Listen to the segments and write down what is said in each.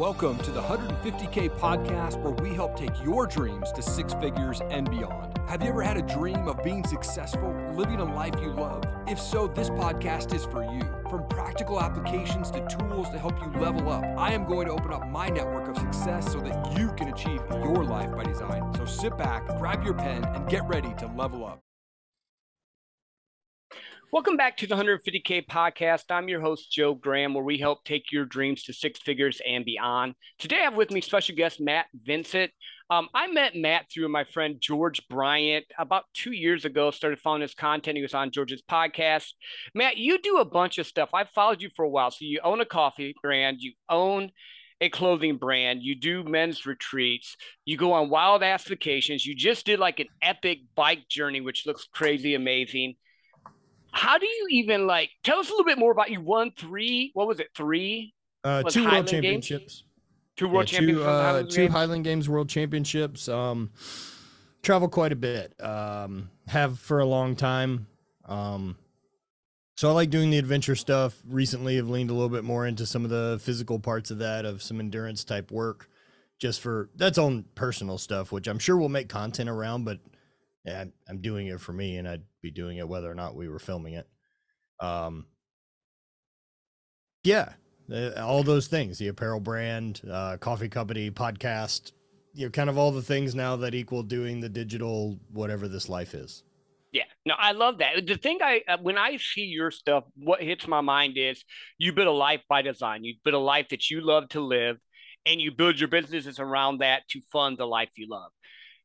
Welcome to the 150K podcast where we help take your dreams to six figures and beyond. Have you ever had a dream of being successful, living a life you love? If so, this podcast is for you. From practical applications to tools to help you level up, I am going to open up my network of success so that you can achieve your life by design. So sit back, grab your pen, and get ready to level up. Welcome back to the 150K podcast. I'm your host, Joe Graham, where we help take your dreams to six figures and beyond. Today, I have with me special guest Matt Vincent. Um, I met Matt through my friend George Bryant about two years ago. Started following his content. He was on George's podcast. Matt, you do a bunch of stuff. I've followed you for a while. So you own a coffee brand, you own a clothing brand, you do men's retreats, you go on wild ass vacations. You just did like an epic bike journey, which looks crazy amazing how do you even like tell us a little bit more about you won three what was it three uh two Highland world championships Games? two world yeah, championships two, uh, Highland, two Games? Highland Games world championships um travel quite a bit um have for a long time um so I like doing the adventure stuff. Recently, I've leaned a little bit more into some of the physical parts of that, of some endurance type work, just for that's own personal stuff, which I'm sure we'll make content around. But yeah, I'm doing it for me, and I'd be doing it whether or not we were filming it. Um, yeah, all those things: the apparel brand, uh, coffee company, podcast. You know, kind of all the things now that equal doing the digital whatever this life is. Yeah, no, I love that. The thing I uh, when I see your stuff, what hits my mind is you build a life by design. You build a life that you love to live, and you build your businesses around that to fund the life you love.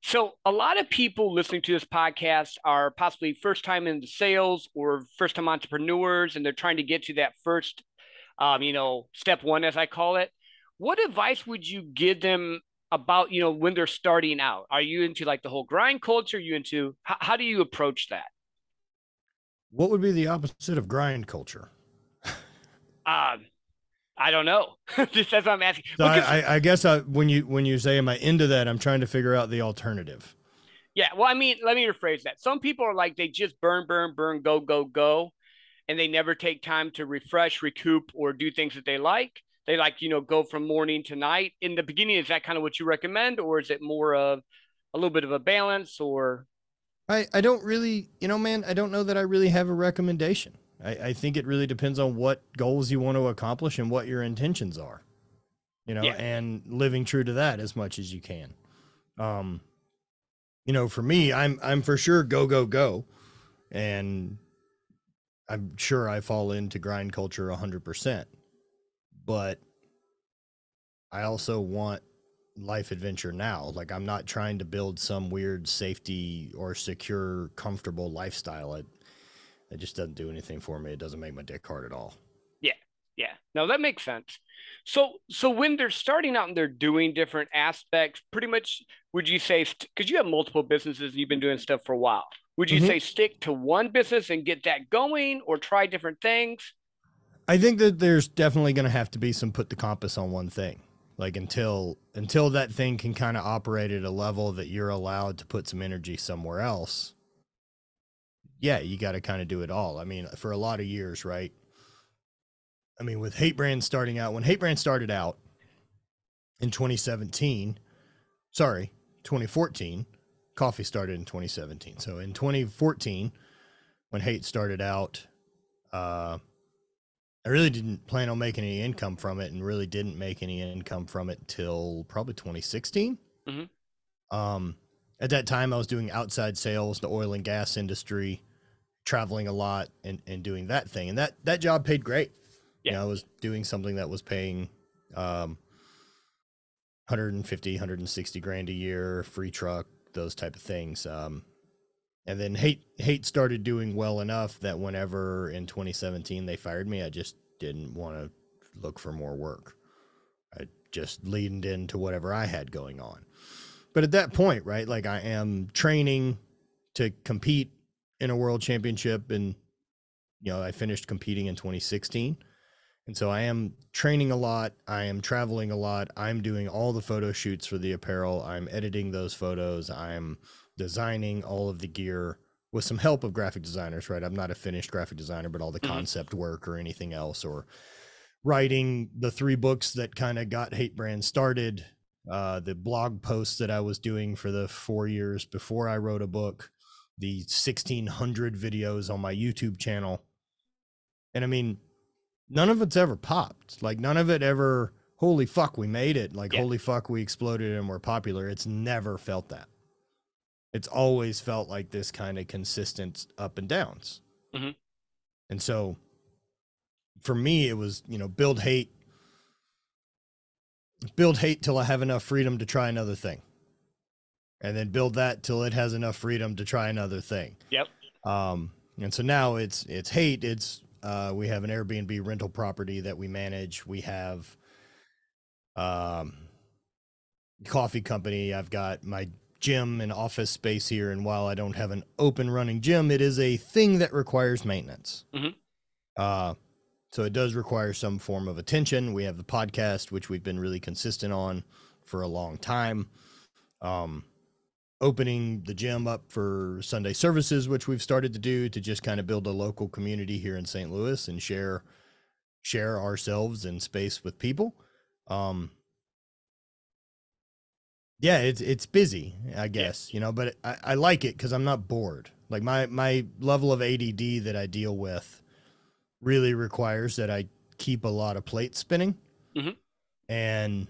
So, a lot of people listening to this podcast are possibly first time into sales or first time entrepreneurs, and they're trying to get to that first, um, you know, step one, as I call it. What advice would you give them about, you know, when they're starting out? Are you into like the whole grind culture? Are you into how, how do you approach that? What would be the opposite of grind culture? um, I don't know. Just as I'm asking. So I, I, guess I, when you when you say am I into that, I'm trying to figure out the alternative. Yeah, well, I mean, let me rephrase that. Some people are like they just burn, burn, burn, go, go, go, and they never take time to refresh, recoup, or do things that they like. They like, you know, go from morning to night. In the beginning, is that kind of what you recommend, or is it more of a little bit of a balance? Or I, I don't really, you know, man, I don't know that I really have a recommendation. I, I think it really depends on what goals you want to accomplish and what your intentions are, you know, yeah. and living true to that as much as you can. Um, you know, for me, I'm I'm for sure go go go, and I'm sure I fall into grind culture hundred percent, but I also want life adventure now. Like I'm not trying to build some weird safety or secure, comfortable lifestyle. I, it just doesn't do anything for me. It doesn't make my dick hard at all. Yeah. Yeah. No, that makes sense. So, so when they're starting out and they're doing different aspects, pretty much, would you say, because you have multiple businesses, and you've been doing stuff for a while, would you mm-hmm. say stick to one business and get that going or try different things? I think that there's definitely going to have to be some put the compass on one thing. Like until until that thing can kind of operate at a level that you're allowed to put some energy somewhere else, yeah, you got to kind of do it all. I mean, for a lot of years, right? I mean, with Hate Brand starting out, when Hate Brand started out in 2017, sorry, 2014, coffee started in 2017. So in 2014, when Hate started out, uh, I really didn't plan on making any income from it and really didn't make any income from it till probably 2016. Mm-hmm. Um, at that time I was doing outside sales, the oil and gas industry, traveling a lot and, and doing that thing. And that, that job paid great. Yeah. You know, I was doing something that was paying, um, 150, 160 grand a year, free truck, those type of things. Um, and then hate, hate started doing well enough that whenever in 2017 they fired me, I just didn't want to look for more work. I just leaned into whatever I had going on. But at that point, right, like I am training to compete in a world championship and you know, I finished competing in 2016. And so I am training a lot. I am traveling a lot. I'm doing all the photo shoots for the apparel. I'm editing those photos. I'm designing all of the gear with some help of graphic designers, right? I'm not a finished graphic designer, but all the mm-hmm. concept work or anything else or writing the three books that kind of got Hate Brand started, uh, the blog posts that I was doing for the four years before I wrote a book, the 1600 videos on my YouTube channel. And I mean, none of it's ever popped. Like, none of it ever, holy fuck, we made it. Like, Yeah. holy fuck, we exploded and we're popular. It's never felt that. It's always felt like this kind of consistent up and downs. Mhm. And so for me, it was, you know, build hate, build hate till I have enough freedom to try another thing. And then build that till it has enough freedom to try another thing. Yep. Um, and so now it's it's hate. It's uh, we have an Airbnb rental property that we manage. We have um, coffee company. I've got my gym and office space here. And while I don't have an open running gym, it is a thing that requires maintenance. Mhm. Uh, so it does require some form of attention. We have the podcast, which we've been really consistent on for a long time. Um, opening the gym up for Sunday services, which we've started to do to just kind of build a local community here in St. Louis and share share ourselves in space with people. Um, yeah, it's it's busy, I guess, you know, but I, I like it because I'm not bored. Like my my level of ADD that I deal with really requires that I keep a lot of plates spinning, Mhm. and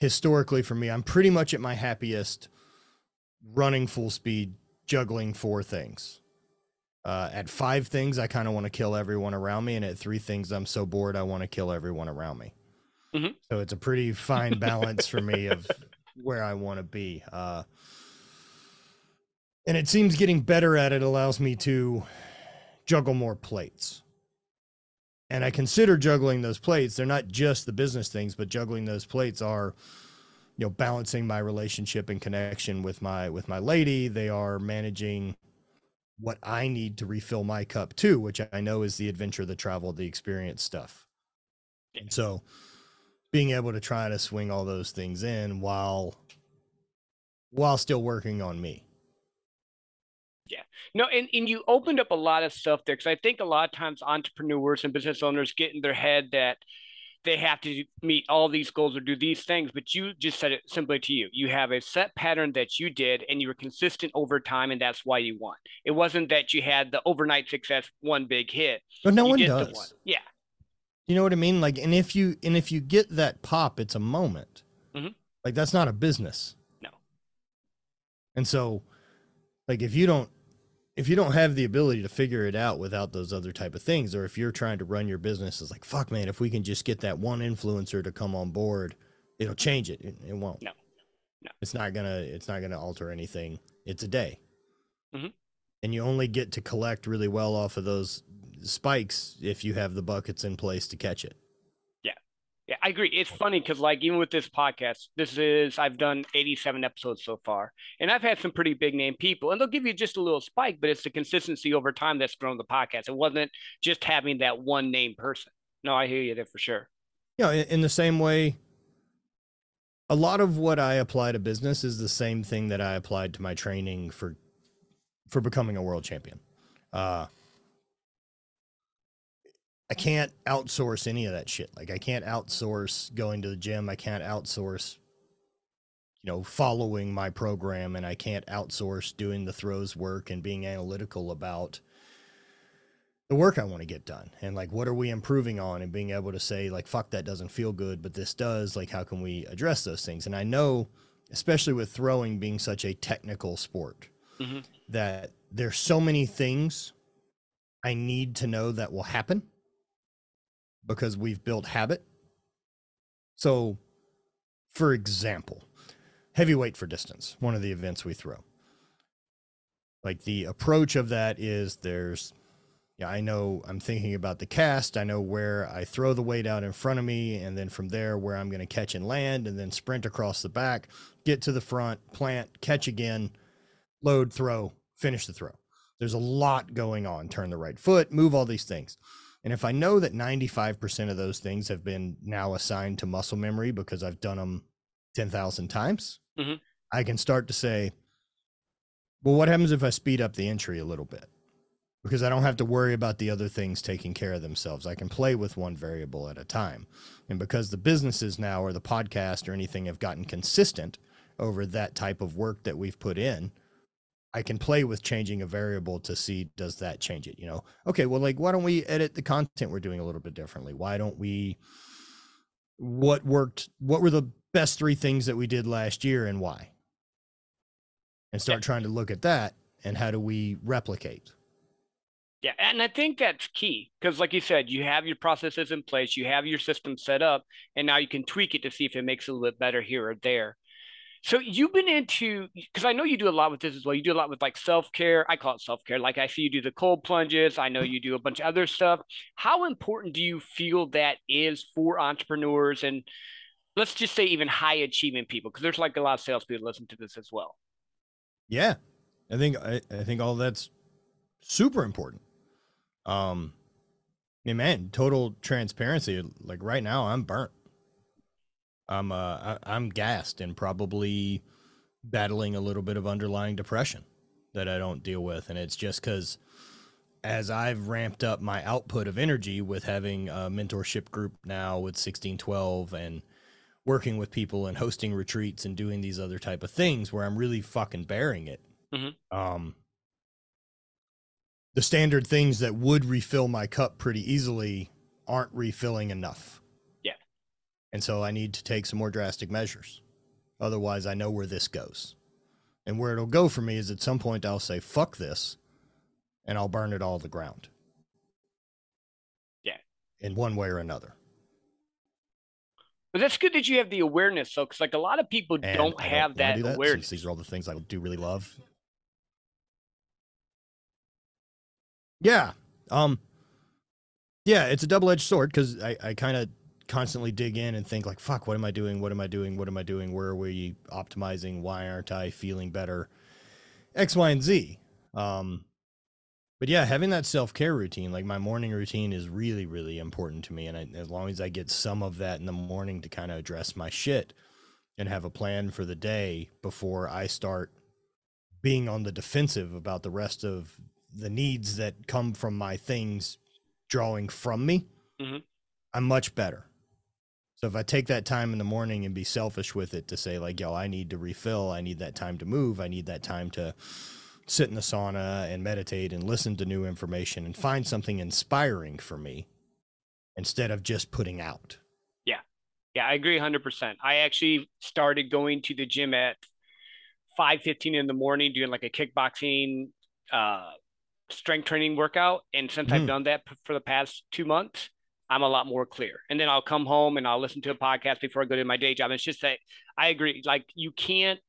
historically for me, I'm pretty much at my happiest running full speed, juggling four things. Uh, at five things, I kind of want to kill everyone around me, and at three things, I'm so bored I want to kill everyone around me. Mhm. So it's a pretty fine balance for me of where I want to be. Uh, and it seems getting better at it allows me to juggle more plates. And I consider juggling those plates. They're not just the business things, but juggling those plates are, you know, balancing my relationship and connection with my with my lady. They are managing what I need to refill my cup too, which I know is the adventure, the travel, the experience stuff. And so being able to try to swing all those things in while while still working on me. No, and, and you opened up a lot of stuff there because I think a lot of times entrepreneurs and business owners get in their head that they have to meet all these goals or do these things, but you just said it simply to you. You have a set pattern that you did and you were consistent over time, and that's why you won. It wasn't that you had the overnight success, one big hit. But no you one does. Yeah. You know what I mean? Like, and if you and if you get that pop, it's a moment. Mhm. Like that's not a business. No. And so, like, if you don't if you don't have the ability to figure it out without those other type of things, or if you're trying to run your business, it's like, fuck, man, if we can just get that one influencer to come on board, it'll change it. It, it won't. No. No. It's not gonna. It's not gonna alter anything. It's a day. mm-hmm. And you only get to collect really well off of those spikes if you have the buckets in place to catch it. Yeah, I agree. It's funny because, like, even with this podcast, this is I've done 87 episodes so far, and I've had some pretty big name people, and they'll give you just a little spike, but it's the consistency over time that's grown the podcast. It wasn't just having that one name person. No, I hear you there for sure. you know, in, in the same way, a lot of what I apply to business is the same thing that I applied to my training for for becoming a world champion. Uh, I can't outsource any of that shit. Like I can't outsource going to the gym. I can't outsource, you know, following my program, and I can't outsource doing the throws work and being analytical about the work I want to get done and like what are we improving on and being able to say like fuck that doesn't feel good but this does like how can we address those things and I know especially with throwing being such a technical sport Mhm. that there's so many things I need to know that will happen because we've built habit so for example heavyweight for distance one of the events we throw like the approach of that is there's yeah, I know I'm thinking about the cast. I know where I throw the weight out in front of me, and then from there, where I'm going to catch and land, and then sprint across the back, get to the front, plant, catch again, load, throw, finish the throw. There's a lot going on. Turn the right foot, move all these things. And if I know that 95% of those things have been now assigned to muscle memory because I've done them 10,000 times, Mhm. I can start to say, well, what happens if I speed up the entry a little bit? because I don't have to worry about the other things taking care of themselves. I can play with one variable at a time. And because the businesses now or the podcast or anything have gotten consistent over that type of work that we've put in, I can play with changing a variable to see does that change it, you know. Okay, well like why don't we edit the content we're doing a little bit differently? Why don't we what worked what were the best 3 things that we did last year and why? And start yeah. trying to look at that and how do we replicate? Yeah, and I think that's key because, like you said, you have your processes in place, you have your system set up, and now you can tweak it to see if it makes it a little bit better here or there. So you've been into because I know you do a lot with this as well. You do a lot with like self care. I call it self care. Like I see you do the cold plunges. I know you do a bunch of other stuff. How important do you feel that is for entrepreneurs and let's just say even high achievement people? Because there's like a lot of salespeople that listen to this as well. Yeah, I think I, I think all that's super important. Um, man, total transparency. Like right now, I'm burnt. I'm uh, I, am gassed and probably battling a little bit of underlying depression that I don't deal with, and it's just because as I've ramped up my output of energy with having a mentorship group now with 1612 and working with people and hosting retreats and doing these other type of things where I'm really fucking bearing it. Mm-hmm. Um, the standard things that would refill my cup pretty easily aren't refilling enough. And so I need to take some more drastic measures. Otherwise, I know where this goes. And where it'll go for me is at some point I'll say, fuck this, and I'll burn it all to the ground. Yeah. In one way or another. But that's good that you have the awareness, though, because like a lot of people and don't have that, do that awareness. These are all the things I do really love. Yeah. Um yeah, it's a double-edged sword because I, I kind of constantly dig in and think like, fuck, what am I doing? What am I doing? What am I doing? Where are we optimizing? Why aren't I feeling better? X, Y, and Z. Um, but yeah, having that self care routine, like my morning routine, is really, really important to me. And I, as long as I get some of that in the morning to kind of address my shit and have a plan for the day before I start being on the defensive about the rest of the needs that come from my things drawing from me, mm-hmm. I'm much better. So if I take that time in the morning and be selfish with it to say like, yo, I need to refill, I need that time to move, I need that time to sit in the sauna and meditate and listen to new information and find something inspiring for me instead of just putting out. Yeah. Yeah, I agree 100%. I actually started going to the gym at 5:15 in the morning doing like a kickboxing uh strength training workout. And since mm. I've done that for the past two months, I'm a lot more clear. And then I'll come home and I'll listen to a podcast before I go to my day job. And it's just that I agree. Like you can't,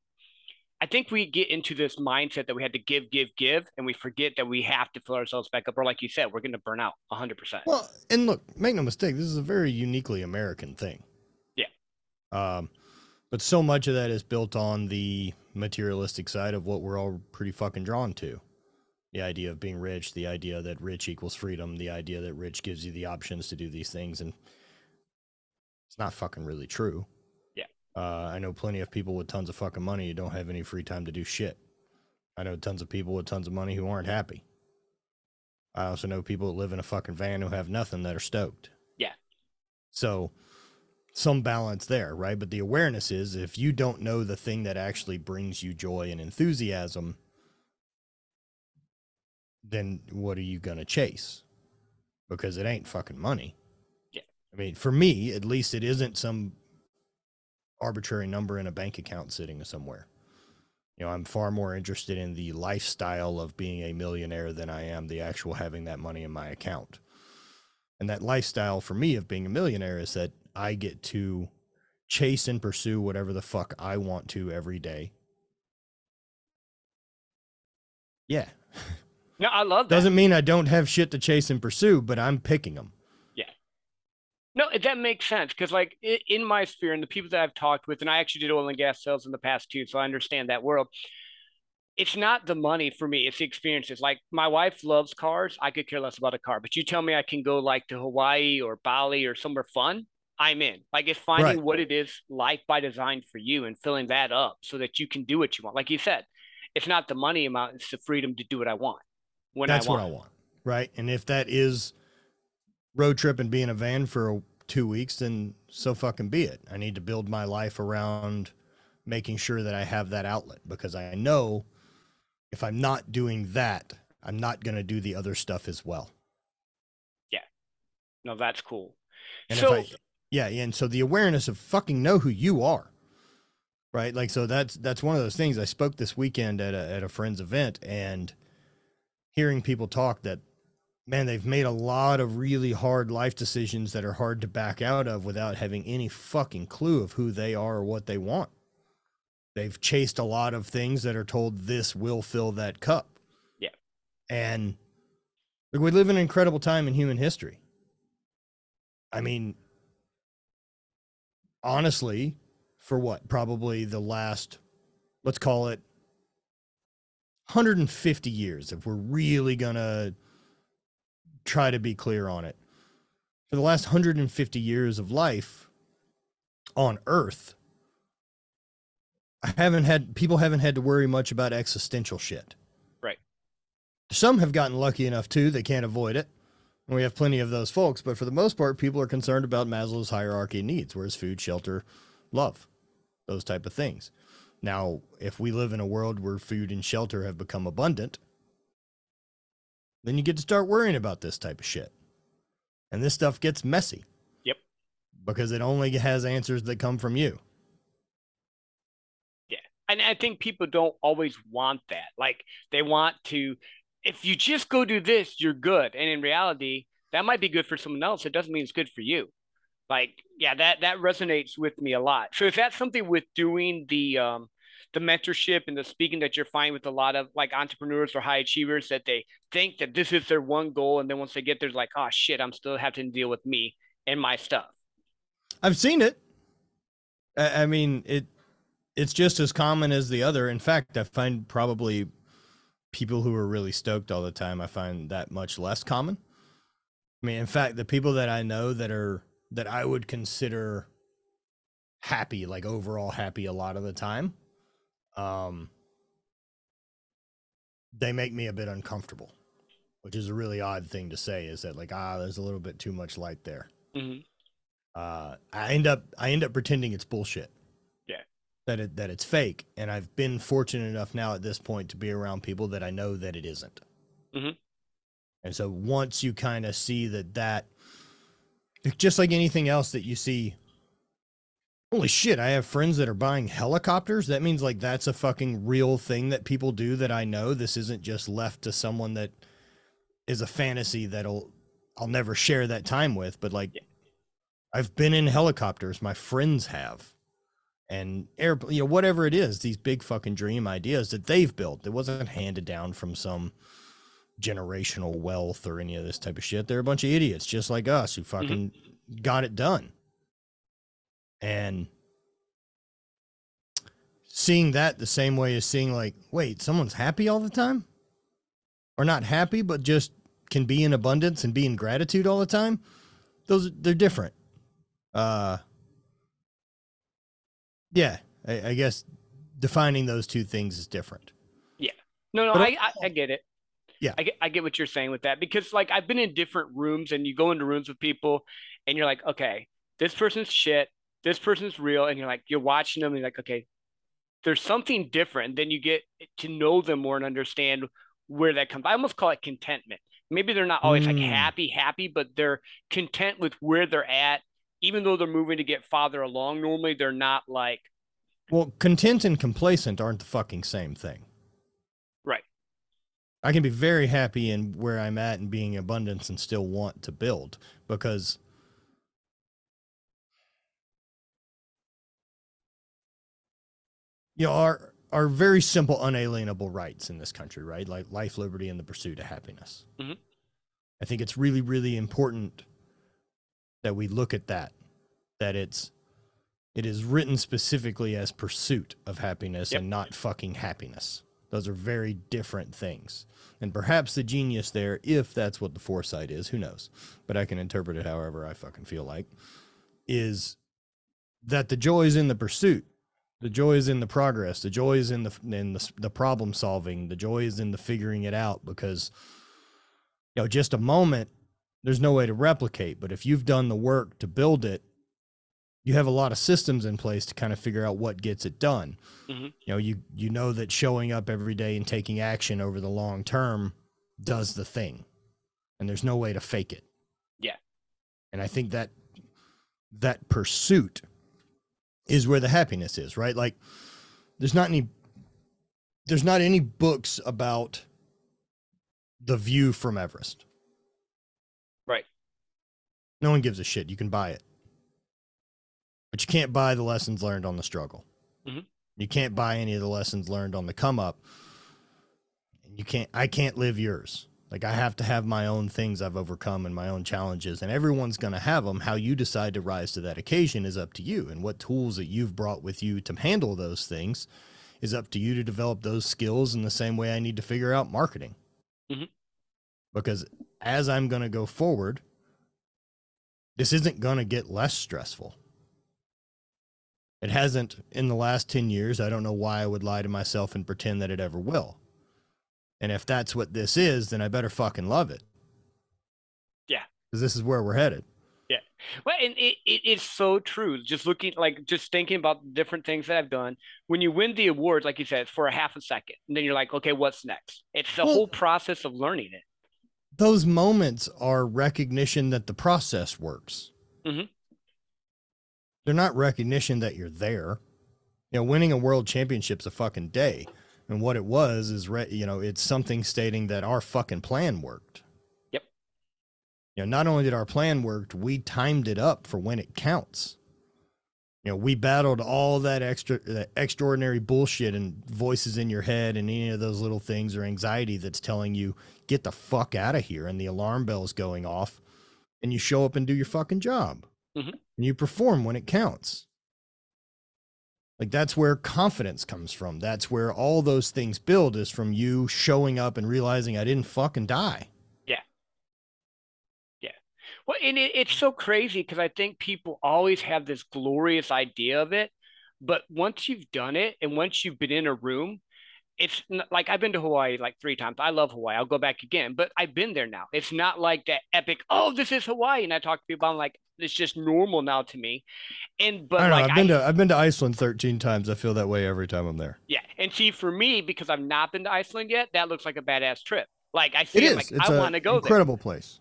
I think we get into this mindset that we had to give, give, give, and we forget that we have to fill ourselves back up. Or like you said, we're going to burn out 100%. Well, and look, make no mistake, this is a very uniquely American thing. Yeah. Um, but so much of that is built on the materialistic side of what we're all pretty fucking drawn to the idea of being rich, the idea that rich equals freedom, the idea that rich gives you the options to do these things, and it's not fucking really true. Yeah. Uh, I know plenty of people with tons of fucking money who don't have any free time to do shit. I know tons of people with tons of money who aren't happy. I also know people that live in a fucking van who have nothing that are stoked. Yeah. So some balance there, right? But the awareness is if you don't know the thing that actually brings you joy and enthusiasm, then what are you going to chase? Because it ain't fucking money. Yeah. I mean, for me, at least it isn't some arbitrary number in a bank account sitting somewhere. You know, I'm far more interested in the lifestyle of being a millionaire than I am the actual having that money in my account. And that lifestyle for me of being a millionaire is that I get to chase and pursue whatever the fuck I want to every day. Yeah. No, I love that. Doesn't mean I don't have shit to chase and pursue, but I'm picking them. Yeah. No, that makes sense because, like, in my sphere and the people that I've talked with, and I actually did oil and gas sales in the past too, so I understand that world. It's not the money for me; it's the experiences. Like, my wife loves cars. I could care less about a car, but you tell me I can go like to Hawaii or Bali or somewhere fun. I'm in. Like, it's finding right. what it is life by design for you and filling that up so that you can do what you want. Like you said, it's not the money amount; it's the freedom to do what I want when That's I what I want. right? And if that is road trip and be in a van for two weeks, then so fucking be it. I need to build my life around making sure that I have that outlet because I know if I'm not doing that, I'm not going to do the other stuff as well. Yeah. No, that's cool. And so I, yeah, and so the awareness of fucking know who you are, right? Like, so that's that's one of those things. I spoke this weekend at a at a friend's event, and hearing people talk that, man, they've made a lot of really hard life decisions that are hard to back out of without having any fucking clue of who they are or what they want. They've chased a lot of things that are told this will fill that cup. Yeah. And like we live in an incredible time in human history. I mean, honestly, for what? Probably the last, let's call it 150 years, if we're really going to try to be clear on it. For the last 150 years of life on Earth, I haven't had people haven't had to worry much about existential shit. Right. Some have gotten lucky enough too, they can't avoid it. And we have plenty of those folks, but for the most part, people are concerned about Maslow's hierarchy needs, whereas food, shelter, love, those type of things. Now, if we live in a world where food and shelter have become abundant, then you get to start worrying about this type of shit. And this stuff gets messy. Yep. Because it only has answers that come from you. Yeah. And I think people don't always want that. Like they want to if you just go do this, you're good. And in reality, that might be good for someone else. It doesn't mean it's good for you. Like, yeah, that that resonates with me a lot. So if that's something with doing the um the mentorship and the speaking that you're finding with a lot of like entrepreneurs or high achievers that they think that this is their one goal and then once they get there like oh shit i'm still having to deal with me and my stuff I've seen it. I, I mean, it it's just as common as the other. In fact, I find probably people who are really stoked all the time, I find that much less common. I mean, in fact, the people that I know that are that I would consider happy, like overall happy a lot of the time, um, they make me a bit uncomfortable, which is a really odd thing to say. Is that like ah, there's a little bit too much light there. mm-hmm. Uh, I end up I end up pretending it's bullshit. Yeah. That it that it's fake, and I've been fortunate enough now at this point to be around people that I know that it isn't. Mhm. And so once you kind of see that that, just like anything else that you see. Holy shit! I have friends that are buying helicopters. That means like that's a fucking real thing that people do that I know. This isn't just left to someone that is a fantasy that'll I'll never share that time with. But like, I've been in helicopters. My friends have, and air, you know, whatever it is, these big fucking dream ideas that they've built. It wasn't handed down from some generational wealth or any of this type of shit. They're a bunch of idiots just like us who mm-hmm. fucking got it done. And seeing that the same way as seeing like, wait, someone's happy all the time? Or not happy, but just can be in abundance and be in gratitude all the time. Those they're different. Uh yeah, I, I guess defining those two things is different. Yeah no, no, I, I, I get it. Yeah. I get, I get what you're saying with that because like I've been in different rooms and you go into rooms with people and you're like, okay, this person's shit, this person's real, and you're like, you're watching them and you're like, okay, there's something different. Then you get to know them more and understand where that comes. I almost call it contentment. Maybe they're not always like Mm. happy, happy, but they're content with where they're at, even though they're moving to get farther along. Normally, they're not like Well, content and complacent aren't the fucking same thing. right. I can be very happy in where I'm at and being in abundance and still want to build because you know our our very simple unalienable rights in this country, right? Like life, liberty, and the pursuit of happiness. Mhm. I think it's really, really important that we look at that. That it's it is written specifically as pursuit of happiness Yep. and not fucking happiness. Those are very different things. And perhaps the genius there, if that's what the foresight is, who knows? But I can interpret it however I fucking feel like, is that the joy is in the pursuit. The joy is in the progress. The joy is in the in the, the problem solving. The joy is in the figuring it out because you know, just a moment, there's no way to replicate. But if you've done the work to build it, you have a lot of systems in place to kind of figure out what gets it done. Mhm. You know, you you know that showing up every day and taking action over the long term does the thing. And there's no way to fake it. Yeah. And I think that that pursuit is where the happiness is, right? Like there's not any there's not any books about the view from Everest. Right. No one gives a shit. You can buy it. But you can't buy the lessons learned on the struggle. Mhm. You can't buy any of the lessons learned on the come up. And you can't I can't live yours. Like I have to have my own things I've overcome and my own challenges and everyone's going to have them. How you decide to rise to that occasion is up to you and what tools that you've brought with you to handle those things is up to you to develop those skills in the same way I need to figure out marketing. Mhm. Because as I'm going to go forward, this isn't going to get less stressful. It hasn't in the last 10 years. I don't know why I would lie to myself and pretend that it ever will. And if that's what this is, then I better fucking love it. Yeah. Because this is where we're headed. Yeah. Well, and it, it is so true. Just looking, like, just thinking about the different things that I've done. When you win the awards, like you said, for a half a second. And then you're like, okay, what's next? It's the Well- whole process of learning it. Those moments are recognition that the process works. Mm-hmm. They're not recognition that you're there. You know, winning a world championship's a fucking day. And what it was is, re- you know, it's something stating that our fucking plan worked. Yep. You know, not only did our plan work, we timed it up for when it counts. You know, we battled all that extra, that extraordinary bullshit and voices in your head and any of those little things or anxiety that's telling you get the fuck out of here and the alarm bell's going off and you show up and do your fucking job Mhm. and you perform when it counts like that's where confidence comes from that's where all those things build is from you showing up and realizing i didn't fucking die Yeah. Yeah. Well, and it, it's so crazy because I think people always have this glorious idea of it, but once you've done it and once you've been in a room, it's n- like I've been to Hawaii like three times. I love Hawaii. I'll go back again, but I've been there now. It's not like that epic. Oh, this is Hawaii, and I talk to people. I'm like, it's just normal now to me. And but i don't know like i've been to i've been to iceland 13 times i feel that way every time i'm there yeah, and see for me because I've not been to Iceland yet, that looks like a badass trip. Like I see it it, like it's I want to go there. incredible place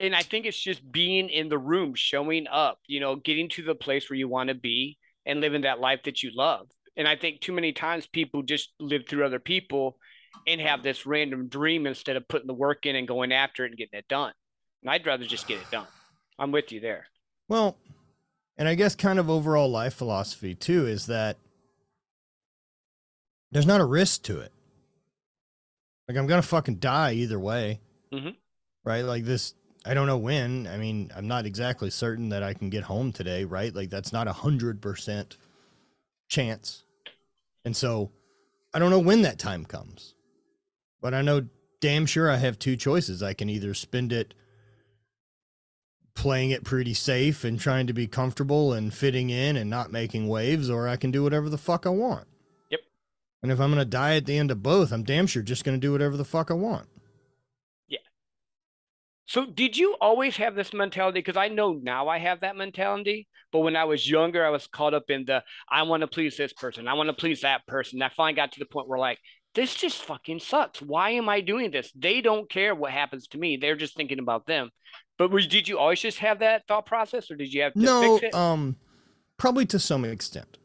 and I think it's just being in the room, showing up, you know, getting to the place where you want to be and living that life that you love. And I think too many times people just live through other people and have this random dream instead of putting the work in and going after it and getting it done. And I'd rather just get it done. I'm with you there. Well, and I guess kind of overall life philosophy too is that there's not a risk to it. Like I'm gonna fucking die either way, Mhm. right? Like this, I don't know when. I mean, I'm not exactly certain that I can get home today, right? Like that's not a hundred percent chance, and so I don't know when that time comes. But I know damn sure I have two choices. I can either spend it playing it pretty safe and trying to be comfortable and fitting in and not making waves, or I can do whatever the fuck I want. Yep. And if I'm gonna die at the end of both, I'm damn sure just gonna do whatever the fuck I want. So did you always have this mentality? Because I know now I have that mentality, but when I was younger, I was caught up in the I want to please this person, I want to please that person. I finally got to the point where like this just fucking sucks. Why am I doing this? They don't care what happens to me. They're just thinking about them. But was, did you always just have that thought process, or did you have to no, fix it? um, probably to some extent.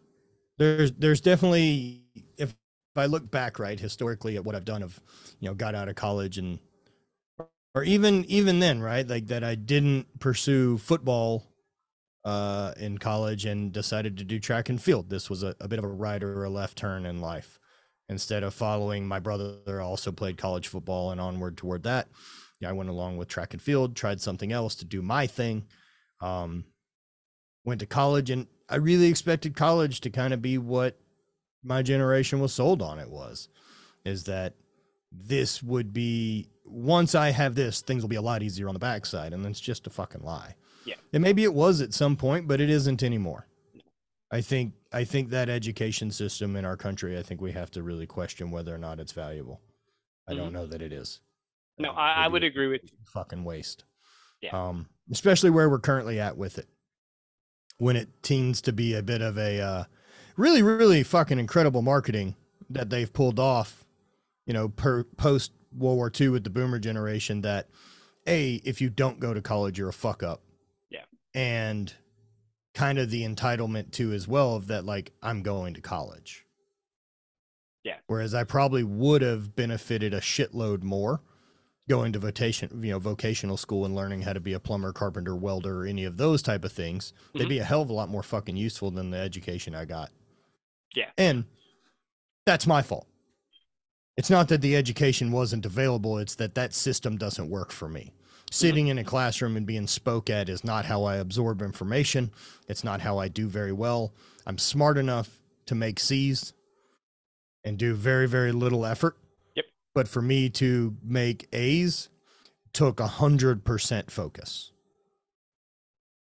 There's there's definitely if if I look back right historically at what I've done of you know got out of college and or even even then right like that I didn't pursue football uh in college and decided to do track and field. This was a, a bit of a right or a left turn in life. Instead of following my brother also played college football and onward toward that. Yeah, I went along with track and field, tried something else to do my thing. Um, went to college and I really expected college to kind of be what my generation was sold on it was is that this would be once I have this, things will be a lot easier on the backside. And that's just a fucking lie. Yeah. And maybe it was at some point, but it isn't anymore. I think I think that education system in our country, I think we have to really question whether or not it's valuable. I don't know that it is. No, uh, I, I would would be a agree with you. fucking waste. Yeah. Um, especially where we're currently at with it, when it seems to be a bit of a uh, really, really fucking incredible marketing that they've pulled off. You know, per post World War II with the Boomer generation. That a if you don't go to college, you're a fuck up. Yeah. And kind of the entitlement to as well of that, like I'm going to college. Yeah. Whereas I probably would have benefited a shitload more going to vocation, you know, vocational school and learning how to be a plumber, carpenter, welder, any of those type of things. They'd Mhm. be a hell of a lot more fucking useful than the education I got. Yeah. And that's my fault. It's not that the education wasn't available, it's that that system doesn't work for me. Sitting in a classroom and being spoke at is not how I absorb information. It's not how I do very well. I'm smart enough to make C's and do very, very little effort. Yep. But for me to make A's took a hundred percent focus.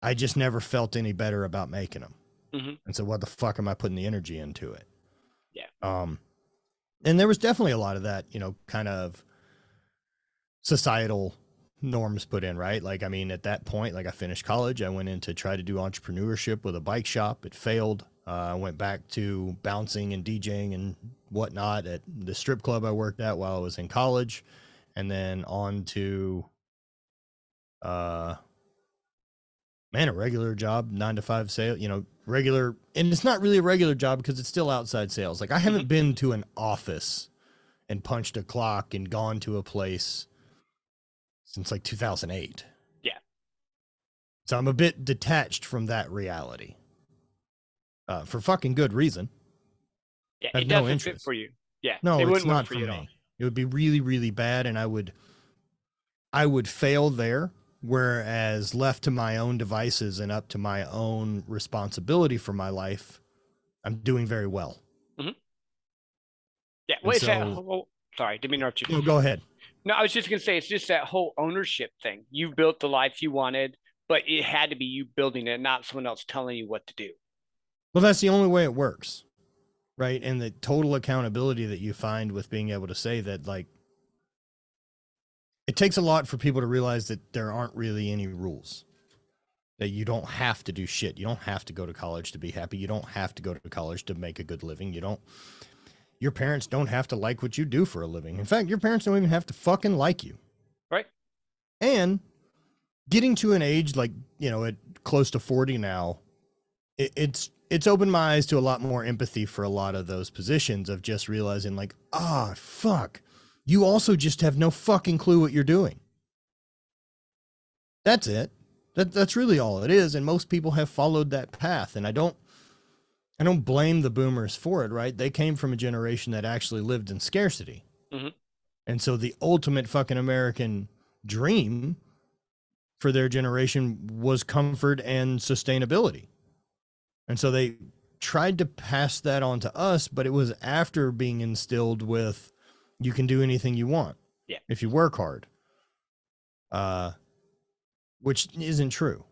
I just never felt any better about making them. Mhm. And so what the fuck am I putting the energy into it? Yeah. Um, and there was definitely a lot of that, you know, kind of societal norms put in, right? Like, I mean, at that point, like I finished college, I went in to try to do entrepreneurship with a bike shop. It failed. Uh, I went back to bouncing and DJing and whatnot at the strip club I worked at while I was in college, and then on to, uh, man, a regular job, nine to five sale, you know, regular, and it's not really a regular job because it's still outside sales. Like, I haven't been to an office and punched a clock and gone to a place since like 2008. Yeah. So I'm a bit detached from that reality. Uh, for fucking good reason. Yeah, it no doesn't fit for you. Yeah, No, it it's wouldn't for for you me. at all. It would be really, really bad, and I would, I would fail there. Whereas left to my own devices and up to my own responsibility for my life, I'm doing very well. Mm-hmm. Yeah, And wait, that so- whole, sorry, didn't mean to interrupt you. No, go ahead. No, I was just gonna say it's just that whole ownership thing. You built the life you wanted, but it had to be you building it, not someone else telling you what to do. Well, that's the only way it works, right? And the total accountability that you find with being able to say that, like, it takes a lot for people to realize that there aren't really any rules. That you don't have to do shit. You don't have to go to college to be happy. You don't have to go to college to make a good living. You don't, your parents don't have to like what you do for a living. In fact, your parents don't even have to fucking like you. Right. And getting to an age like, you know, at close to 40 now, it, it's it's opened my eyes to a lot more empathy for a lot of those positions of just realizing like ah fuck you also just have no fucking clue what you're doing. That's it. That, that's really all it is and most people have followed that path and i don't i don't blame the boomers for it right? They came from a generation that actually lived in scarcity. Mhm. and so the ultimate fucking american dream for their generation was comfort and sustainability. And so they tried to pass that on to us, but it was after being instilled with you can do anything you want. Yeah. If you work hard. Uh which isn't true.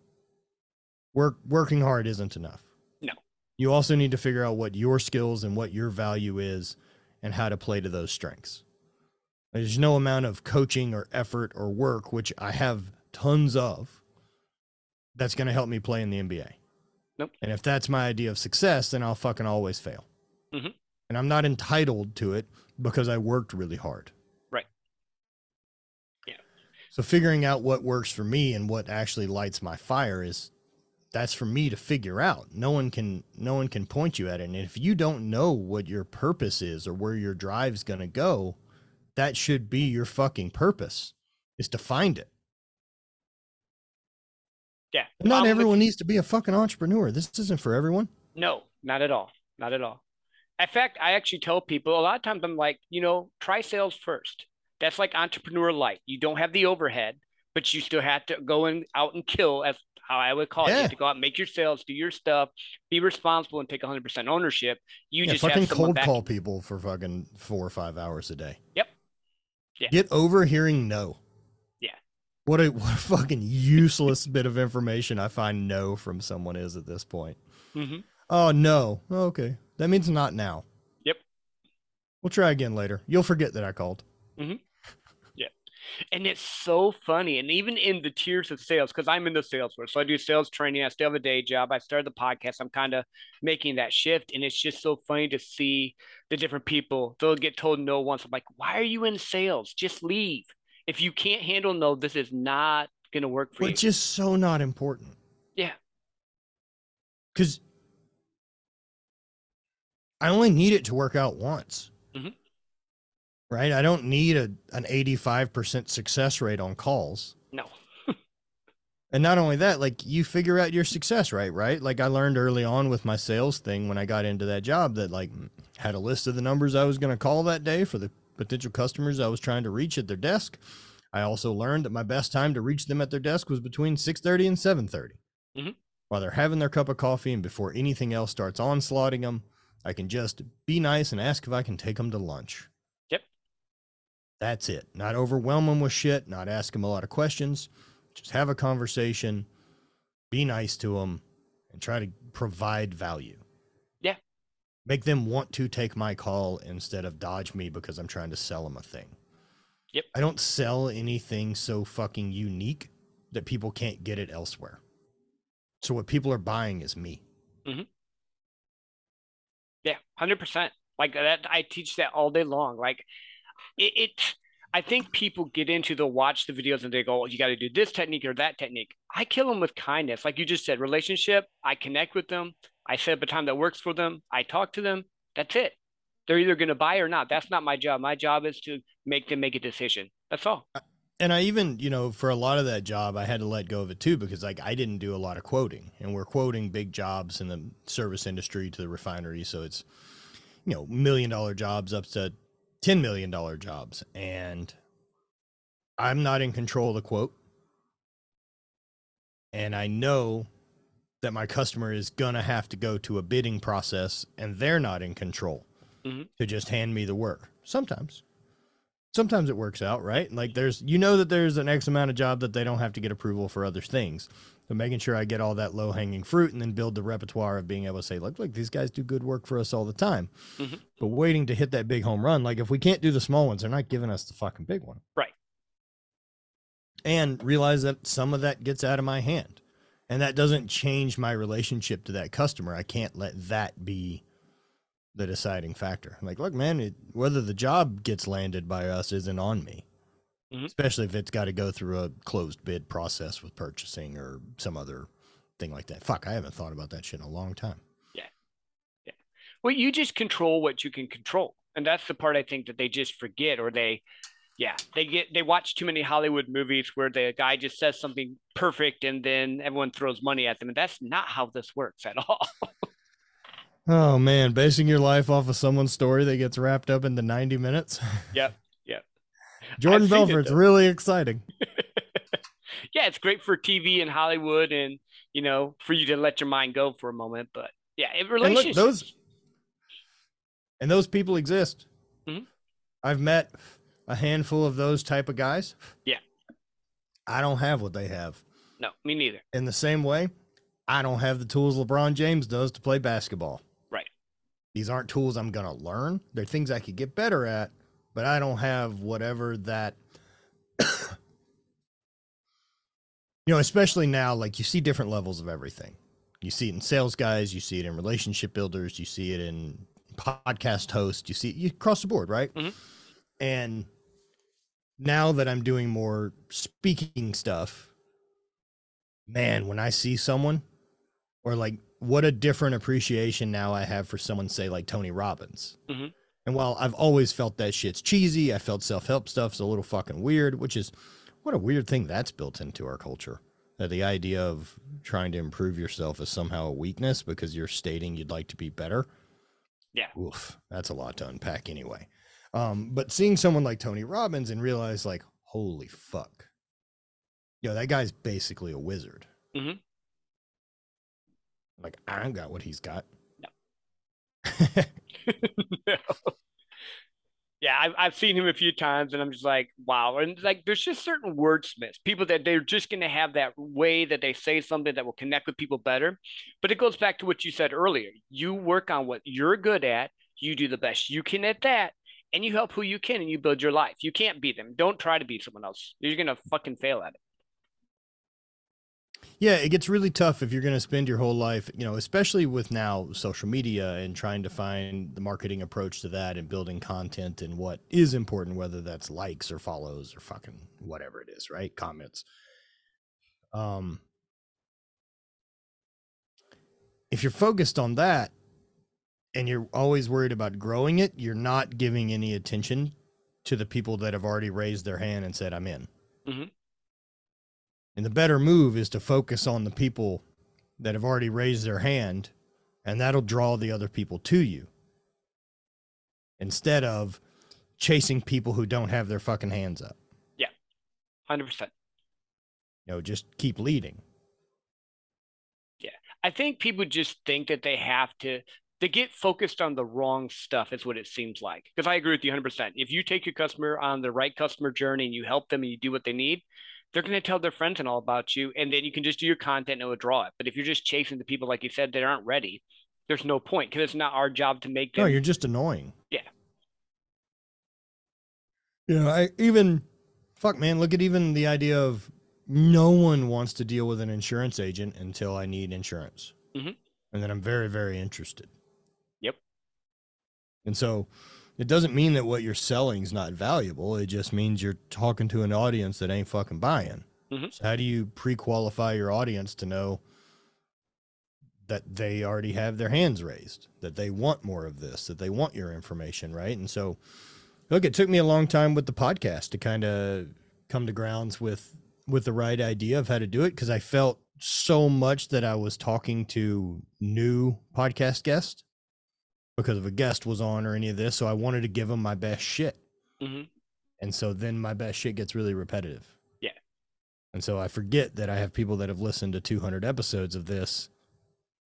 Work working hard isn't enough. No. You also need to figure out what your skills and what your value is and how to play to those strengths. There's no amount of coaching or effort or work, which I have tons of, that's going to help me play in the NBA. Nope. And if that's my idea of success, then I'll fucking always fail. Mhm. And I'm not entitled to it because I worked really hard. Right. Yeah. So figuring out what works for me and what actually lights my fire is that's for me to figure out. No one can no one can point you at it. And if you don't know what your purpose is or where your drive's going to go, that should be your fucking purpose is to find it. Yeah. Not I'm everyone needs to be a fucking entrepreneur. This isn't for everyone. No, not at all. Not at all. In fact, I actually tell people a lot of times I'm like, you know, try sales first. That's like entrepreneur light. You don't have the overhead, but you still have to go and out and kill, as how I would call it. You Yeah. have to go out and make your sales, do your stuff, be responsible, and take 100% ownership. You Yeah, just fucking cold back. call people for fucking four or five hours a day. Yep. Yeah. Get over hearing no. Yeah. What a what a fucking useless bit of information I find no from someone is at this point. hmm Oh no. Okay. That means not now. Yep. We'll try again later. You'll forget that I called. Mm-hmm. Yeah. And it's so funny. And even in the tiers of sales, because I'm in the sales world. So I do sales training. I still have a day job. I started the podcast. I'm kind of making that shift. And it's just so funny to see the different people. They'll get told no once. I'm like, why are you in sales? Just leave. If you can't handle no, this is not going to work for Which you. is so not important. Yeah. Because I only need it to work out once. Mhm. Right? I don't need a an 85% success rate on calls. No. And not only that, like you figure out your success rate, right? Like I learned early on with my sales thing when I got into that job that like had a list of the numbers I was going to call that day for the potential customers I was trying to reach at their desk. I also learned that my best time to reach them at their desk was between 6:30 and 7:30. Mhm. While they're having their cup of coffee and before anything else starts onslaughting them, I can just be nice and ask if I can take them to lunch. Yep. That's it. Not overwhelm them with shit, not ask them a lot of questions. Just have a conversation, be nice to them, and try to provide value. Yeah. Make them want to take my call instead of dodge me because I'm trying to sell them a thing. Yep. I don't sell anything so fucking unique that people can't get it elsewhere. So what people are buying is me. Mm-hmm. Yeah, hundred percent. Like that, I teach that all day long. Like it, it, I think people get into the watch the videos and they go, oh, "You got to do this technique or that technique." I kill them with kindness, like you just said. Relationship. I connect with them. I set up a time that works for them. I talk to them. That's it. They're either going to buy or not. That's not my job. My job is to make them make a decision. That's all. And I even, you know, for a lot of that job, I had to let go of it too because like I didn't do a lot of quoting, and we're quoting big jobs in the service industry to the refinery, so it's you know million dollar jobs up to ten million dollar jobs, and I'm not in control of the quote, and I know that my customer is gonna have to go to a bidding process, and they're not in control Mhm. to just hand me the work. Sometimes sometimes it works out, right? Like there's you know that there's an X amount of job that they don't have to get approval for other things. So making sure I get all that low hanging fruit and then build the repertoire of being able to say, look, look, these guys do good work for us all the time. Mhm. But waiting to hit that big home run, like if we can't do the small ones, they're not giving us the fucking big one. Right. And realize that some of that gets out of my hand. And that doesn't change my relationship to that customer. I can't let that be the deciding factor. Like, look, man, it, whether the job gets landed by us isn't on me, Mhm. especially if it's got to go through a closed bid process with purchasing or some other thing like that. Fuck, I haven't thought about that shit in a long time. Yeah. Yeah. Well, you just control what you can control. And that's the part I think that they just forget or they yeah, they get they watch too many Hollywood movies where the guy just says something perfect and then everyone throws money at them. And that's not how this works at all. Oh man, basing your life off of someone's story that gets wrapped up into 90 minutes. Yep, yep. Jordan I've seen it, Belfort's really exciting. yeah, it's great for TV and Hollywood and you know, for you to let your mind go for a moment. But yeah, it And look, those and those people exist. Mhm. I've met a handful of those type of guys. Yeah. I don't have what they have. no, me neither. In the same way, I don't have the tools LeBron James does to play basketball. These aren't tools I'm going to learn. They're things I could get better at, but I don't have whatever that you know, especially now like you see different levels of everything. You see it in sales guys, you see it in relationship builders, you see it in podcast hosts, you see it you, across the board, right? Mhm. And now that I'm doing more speaking stuff, man, when I see someone or like what a different appreciation now I have for someone say like Tony Robbins. Mhm. And while I've always felt that shit's cheesy, I felt self-help stuff's a little fucking weird, which is what a weird thing that's built into our culture. That the idea of trying to improve yourself is somehow a weakness because you're stating you'd like to be better. Yeah. Oof, that's a lot to unpack anyway. Um, but seeing someone like Tony Robbins and realize like, holy fuck. Yo, that guy's basically a wizard. Mhm. Like, I don't got what he's got. no. Yeah, I've, I've seen him a few times and I'm just like, wow. And like, there's just certain wordsmiths, people that they're just going to have that way that they say something that will connect with people better. But it goes back to what you said earlier. You work on what you're good at, you do the best you can at that, and you help who you can and you build your life. You can't be them. Don't try to be someone else. You're going to fucking fail at it. Yeah, it gets really tough if you're going to spend your whole life, you know, especially with now social media and trying to find the marketing approach to that and building content and what is important, whether that's likes or follows or fucking whatever it is, right? Comments. Um, if you're focused on that and you're always worried about growing it, you're not giving any attention to the people that have already raised their hand and said, I'm in. Mhm. And the better move is to focus on the people that have already raised their hand, and that'll draw the other people to you instead of chasing people who don't have their fucking hands up. Yeah, 100%. You know, just keep leading. Yeah. I think people just think that they have to they get focused on the wrong stuff is what it seems like. Because I agree with you 100%. If you take your customer on the right customer journey and you help them and you do what they need, they're going to tell their friends and all about you and then you can just do your content and it will draw it. But if you're just chasing the people like you said that aren't ready, there's no point because it's not our job to make them No, you're just annoying. Yeah. You know, I even fuck man, look at even the idea of no one wants to deal with an insurance agent until I need insurance. Mhm. And then I'm very, very interested. Yep. And so it doesn't mean that what you're selling is not valuable. It just means you're talking to an audience that ain't fucking buying. Mhm. So how do you pre-qualify your audience to know that they already have their hands raised, that they want more of this, that they want your information, right? And so, look, it took me a long time with the podcast to kind of come to grounds with with the right idea of how to do it because I felt so much that I was talking to new podcast guests because if a guest was on or any of this, so I wanted to give them my best shit. Mhm. And so then my best shit gets really repetitive. Yeah. And so I forget that I have people that have listened to 200 episodes of this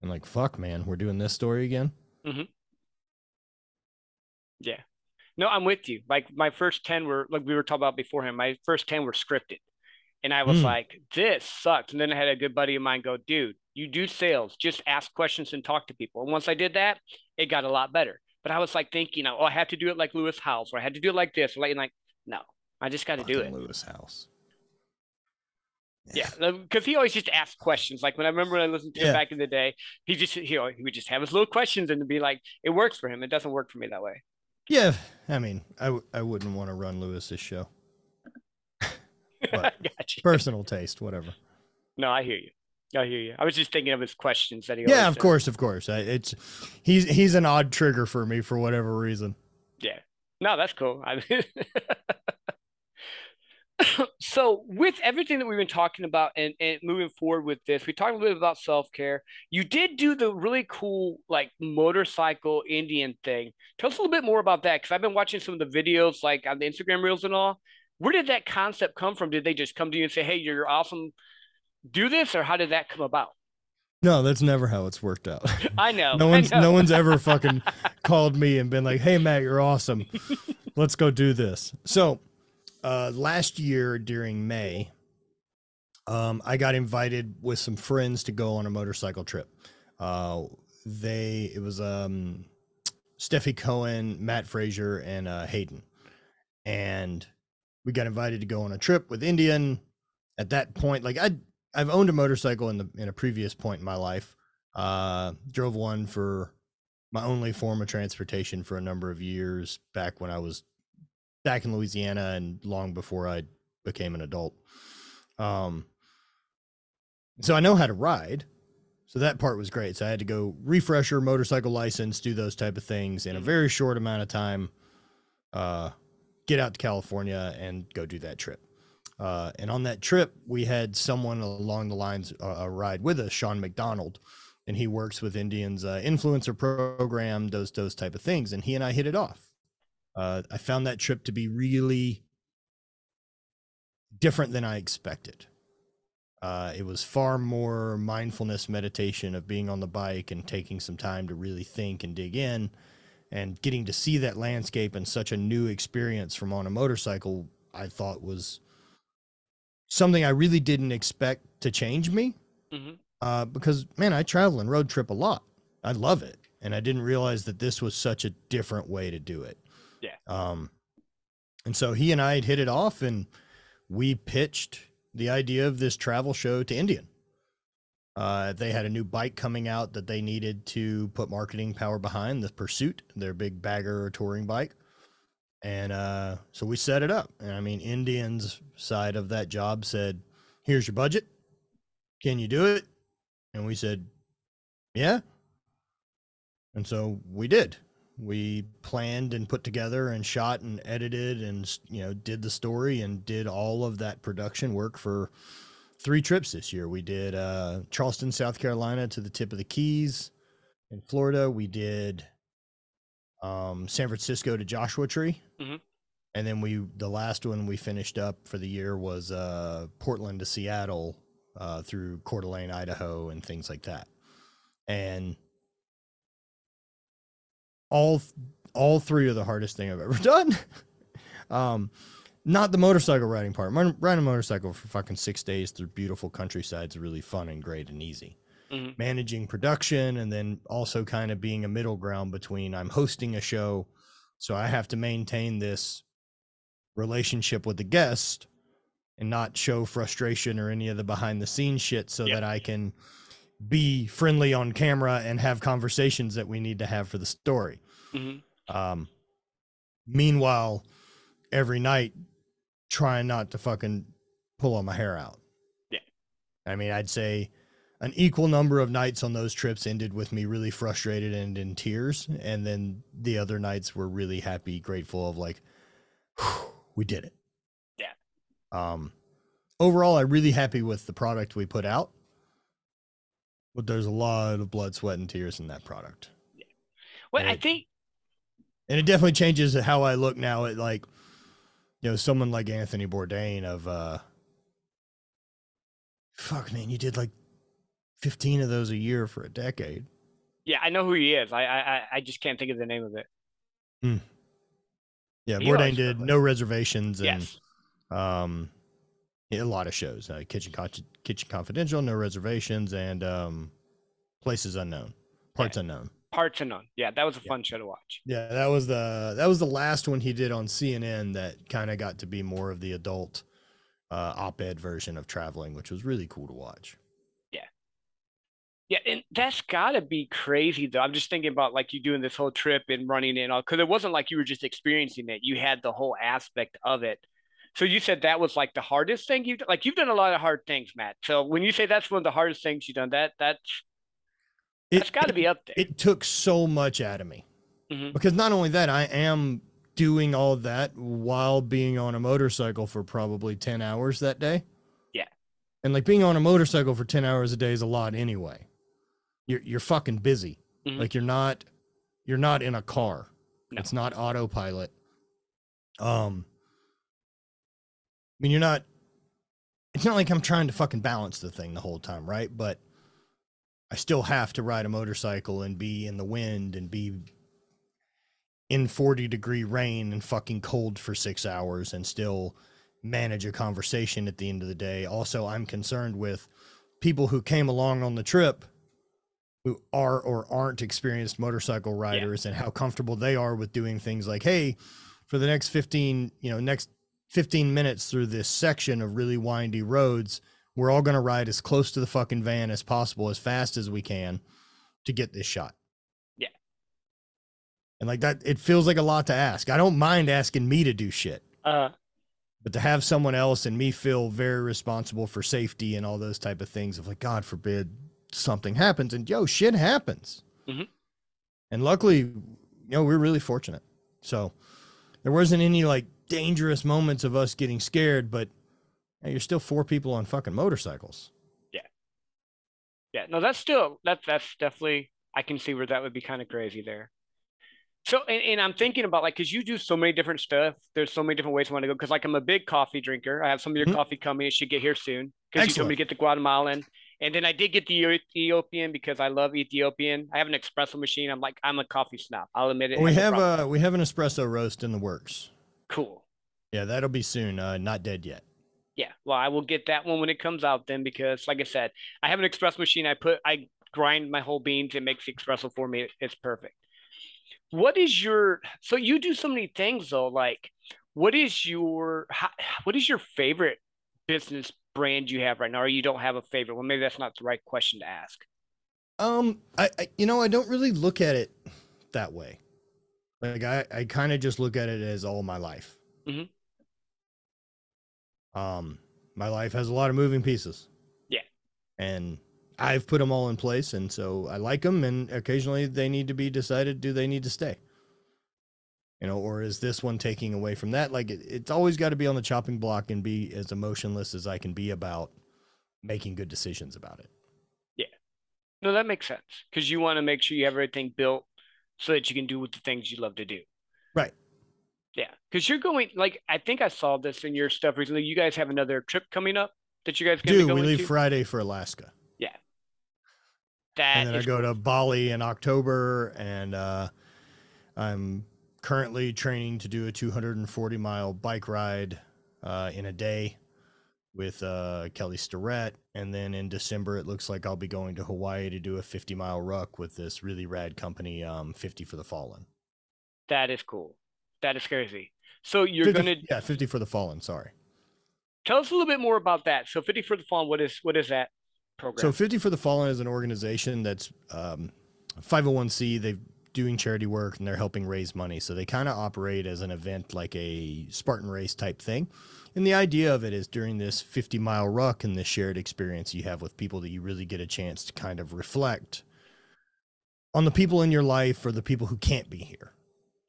and like, fuck, man, we're doing this story again. Yeah. No, I'm with you. Like my first 10 were like we were talking about beforehand, my first 10 were scripted. And I was Mm. like, this sucks. And then I had a good buddy of mine go, dude, you do sales, just ask questions and talk to people. And once I did that, it got a lot better. But I was like thinking, oh, I had to do it like Lewis Howes, or I had to do it like this, or like, like no, I just got to do it. Lewis Howes. Yeah, because he always just asked questions. Like when I remember when I listened to Yeah. him back in the day, he just he, he would just have his little questions and be like, it works for him. It doesn't work for me that way. Yeah. I mean, I, w- I wouldn't want to run Lewis's show. But-. Personal taste, whatever. No, I hear you. I hear you. I was just thinking of his questions that he. Yeah, of said. course, of course. I, it's he's he's an odd trigger for me for whatever reason. Yeah. No, that's cool. I mean, so with everything that we've been talking about and, and moving forward with this, we talked a little bit about self-care. You did do the really cool like motorcycle Indian thing. Tell us a little bit more about that because I've been watching some of the videos like on the Instagram reels and all. Where did that concept come from? Did they just come to you and say, "Hey, you're awesome, do this," or how did that come about? No, that's never how it's worked out. I know. no one's know. no one's ever fucking called me and been like, "Hey Matt, you're awesome. Let's go do this." So, uh last year during May, um I got invited with some friends to go on a motorcycle trip. Uh they it was um Stefi Cohen, Mat Fraser and uh Hayden. And we got invited to go on a trip with Indian. At that point, like I I've owned a motorcycle in the in a previous point in my life. Uh, drove one for my only form of transportation for a number of years back when I was back in Louisiana and long before I became an adult. Um, so I know how to ride. So that part was great. So I had to go refresh refresher motorcycle license, do those type of things in a Mhm. very short amount of time. Uh, get out to California and go do that trip. Uh, and on that trip, we had someone along the lines uh, ride with us, Sean McDonald, and he works with Indians uh, influencer program, those those type of things. And he and I hit it off. Uh, I found that trip to be really different than I expected. Uh, it was far more mindfulness meditation of being on the bike and taking some time to really think and dig in and getting to see that landscape and such a new experience from on a motorcycle i thought was something i really didn't expect to change me Mhm. uh, because man i travel and road trip a lot i love it and i didn't realize that this was such a different way to do it Yeah. Um, and so he and I had hit it off, and we pitched the idea of this travel show to Indian. Uh, they had a new bike coming out that they needed to put marketing power behind the Pursuit, their big bagger touring bike. And uh, so we set it up. And I mean, Indian's side of that job said, Here's your budget. Can you do it? And we said, Yeah. And so we did. We planned and put together and shot and edited and, you know, did the story and did all of that production work for three trips this year. We did uh, Charleston, South Carolina to the tip of the Keys. In Florida, we did um, San Francisco to Joshua Tree. Mm-hmm. And then we, the last one we finished up for the year was uh, Portland to Seattle uh, through Coeur d'Alene, Idaho, and things like that. And all, all three are the hardest thing I've ever done. um, not the motorcycle riding part. Riding a motorcycle for fucking six days through beautiful countryside is really fun and great and easy. Mhm. Managing production and then also kind of being a middle ground between I'm hosting a show, so I have to maintain this relationship with the guest and not show frustration or any of the behind the scenes shit so Yeah. that I can be friendly on camera and have conversations that we need to have for the story. Mhm. Um, meanwhile, every night trying not to fucking pull all my hair out. Yeah. I mean, I'd say an equal number of nights on those trips ended with me really frustrated and in tears. And then the other nights were really happy, grateful of like, we did it. Yeah. Um, overall, I'm really happy with the product we put out. But there's a lot of blood, sweat, and tears in that product Yeah. Well, I Right. think and it definitely changes how I look now at like, you know, someone like Anthony Bourdain of, uh, fuck man, you did like 15 of those a year for a decade. yeah, I know who he is. I I I- just can't think of the name of it. Yeah, He Bourdain did does. no reservations and, Yes. um, a lot of shows, uh, Kitchen, Kitchen Confidential, no reservations and, um, Places Unknown, Parts Unknown. Parts unknown. Yeah, that was a Yeah. fun show to watch. Yeah, that was the that was the last one he did on CNN that kind of got to be more of the adult uh, op-ed version of traveling, which was really cool to watch. Yeah, and that's gotta be crazy though. I'm just thinking about like you doing this whole trip and running it all because it wasn't like you were just experiencing it. You had the whole aspect of it. So you said that was like the hardest thing you've like you've done a lot of hard things, Matt. So when you say that's one of the hardest things you've done, that that's that's got to be up there. It took so much out of me Mhm. because not only that, I am doing all that while being on a motorcycle for probably ten hours that day. Yeah. and like being on a motorcycle for ten hours a day is a lot anyway. You're you're fucking busy. Mhm. Like you're not you're not in a car. No. It's not autopilot. Um I mean you're not it's not like I'm trying to fucking balance the thing the whole time, right? But I still have to ride a motorcycle and be in the wind and be in 40 degree rain and fucking cold for 6 hours and still manage a conversation at the end of the day. Also, I'm concerned with people who came along on the trip who are or aren't experienced motorcycle riders and how comfortable they are with doing things like, hey, for the next 15, you know, next 15 minutes through this section of really windy roads, we're all going to ride as close to the fucking van as possible, as fast as we can to get this shot. Yeah. And like that, it feels like a lot to ask. I don't mind asking me to do shit Uh, but to have someone else and me feel very responsible for safety and all those type of things of like god forbid something happens and yo shit happens Mhm. and luckily you know we're really fortunate so there wasn't any like dangerous moments of us getting scared but hey, you're still four people on fucking motorcycles yeah, Yeah. no, that's still that's that's definitely I can see where that would be kind of crazy there. So, and, and I'm thinking about like, cause you do so many different stuff. There's so many different ways I want to go. Cause like I'm a big coffee drinker. I have some of your Mhm. coffee coming. It should get here soon. Cause you told me to get the Guatemalan. And then I did get the Ethiopian because I love Ethiopian. I have an espresso machine. I'm like, I'm a coffee snob. I'll admit it. we have a, we have an espresso roast in the works cool. yeah that'll be soon uh not dead yet Yeah. Well, I will get that one when it comes out then because like I said, I have an espresso machine. I put I grind my whole beans. It makes the espresso for me. It's perfect. what is your so you do so many things though like what is your how, what is your favorite business brand you have right now or you don't have a favorite well maybe that's not the right question to ask Um, I, I you know I don't really look at it that way. Like I, I kind of just look at it as all my life. Mhm. Um, my life has a lot of moving pieces. Yeah. And I've put them all in place, and so I like them. And occasionally they need to be decided: do they need to stay? You know, or is this one taking away from that? Like it, it's always got to be on the chopping block and be as emotionless as I can be about making good decisions about it. Yeah no that makes sense because you want to make sure you have everything built so that you can do with the things you love to do Right. yeah because you're going like i think i saw this in your stuff recently you guys have another trip coming up that you guys can Do we leave to Friday for Alaska? Yeah that and then I go cool. to Bali in October, and uh, I'm currently training to do a 240 mile bike ride uh, in a day with uh, Kelly Starrett, and then in December it looks like I'll be going to Hawaii to do a 50 mile ruck with this really rad company, um, 50 for the Fallen. that is cool that is crazy so you're 50 gonna yeah, 50 for the Fallen. Sorry. tell us a little bit more about that so 50 for the Fallen, what is what is that program So 50 for the Fallen is an organization that's um, 501c. They're doing charity work and they're helping raise money. So they kind of operate as an event like a Spartan race type thing. And the idea of it is during this 50 mile ruck and this shared experience you have with people that you really get a chance to kind of reflect on the people in your life or the people who can't be here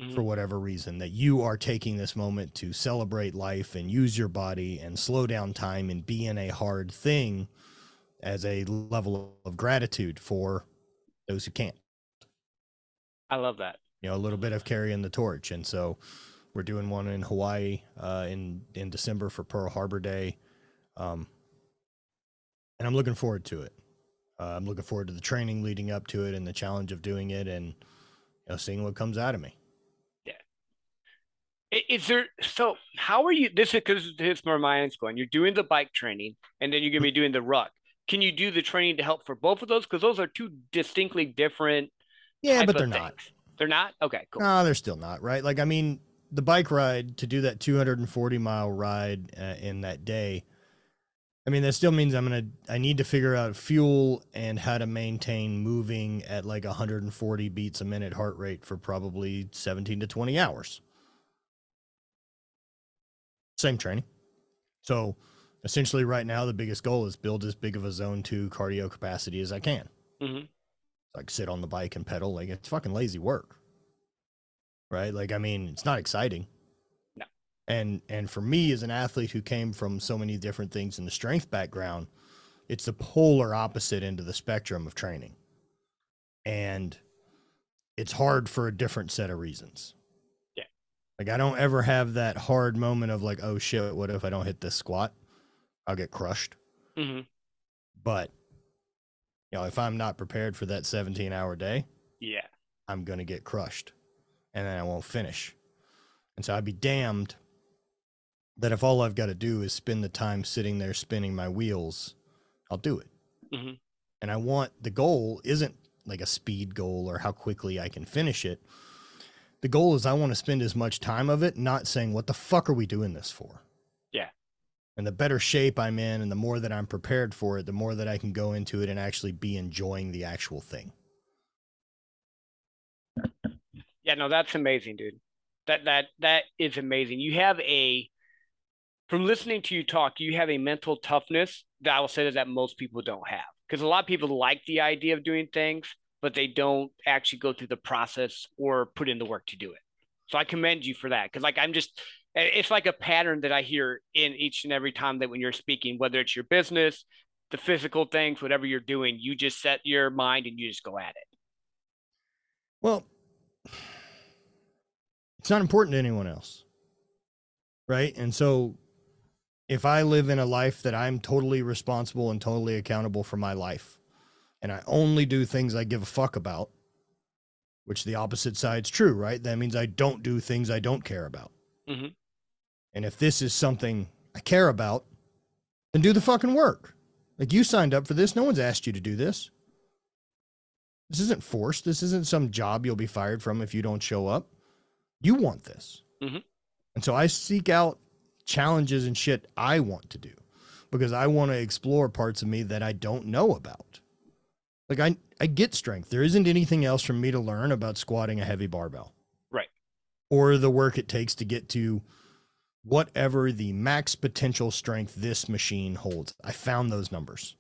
Mhm. for whatever reason that you are taking this moment to celebrate life and use your body and slow down time and be in a hard thing as a level of gratitude for those who can't i love that you know a little bit of carrying the torch and so we're doing one in hawaii uh, in in december for pearl harbor day um, and i'm looking forward to it uh, i'm looking forward to the training leading up to it and the challenge of doing it and you know seeing what comes out of me Is there so how are you this is because it's where my mind's going. You're doing the bike training and then you're gonna be doing the ruck. Can you do the training to help for both of those? Because those are two distinctly different yeah but they're not things. They're not? Okay, cool. No, they're still not, right? Like, I mean, the bike ride to do that 240 mile ride uh, in that day, I mean, that still means I'm going to, I need to figure out fuel and how to maintain moving at like 140 beats a minute heart rate for probably 17 to 20 hours. Same training. So essentially, right now, the biggest goal is build as big of a zone two cardio capacity as I can Mhm. Like sit on the bike and pedal like it's fucking lazy work. Right? Like i mean it's not exciting. No. and and for me as an athlete who came from so many different things in the strength background it's the polar opposite end of the spectrum of training. And it's hard for a different set of reasons. Yeah. like i don't ever have that hard moment of like oh shit what if i don't hit this squat? I'll get crushed. Mhm. but you know if i'm not prepared for that 17 hour day Yeah. I'm going to get crushed and then I won't finish. And so I'd be damned that if all I've got to do is spend the time sitting there spinning my wheels, I'll do it. Mhm. And I want the goal isn't like a speed goal or how quickly I can finish it. The goal is I want to spend as much time of it not saying, what the fuck are we doing this for? And the better shape I'm in and the more that I'm prepared for it, the more that I can go into it and actually be enjoying the actual thing. Yeah, no, that's amazing, dude. That that that is amazing. You have a from listening to you talk, you have a mental toughness that I will say that most people don't have. Because a lot of people like the idea of doing things, but they don't actually go through the process or put in the work to do it. So I commend you for that. Because like I'm just it's like a pattern that I hear in each and every time that when you're speaking, whether it's your business, the physical things, whatever you're doing, you just set your mind and you just go at it. Well, it's not important to anyone else. Right. And so if I live in a life that I'm totally responsible and totally accountable for my life, and I only do things I give a fuck about, which the opposite side's true, right? That means I don't do things I don't care about. Mhm. And if this is something I care about, then do the fucking work. Like you signed up for this. No one's asked you to do this. This isn't forced. This isn't some job you'll be fired from if you don't show up. You want this. Mhm. And so I seek out challenges and shit I want to do because I want to explore parts of me that I don't know about. Like I I get strength. There isn't anything else for me to learn about squatting a heavy barbell. Right. Or the work it takes to get to whatever the max potential strength this machine holds. I found those numbers.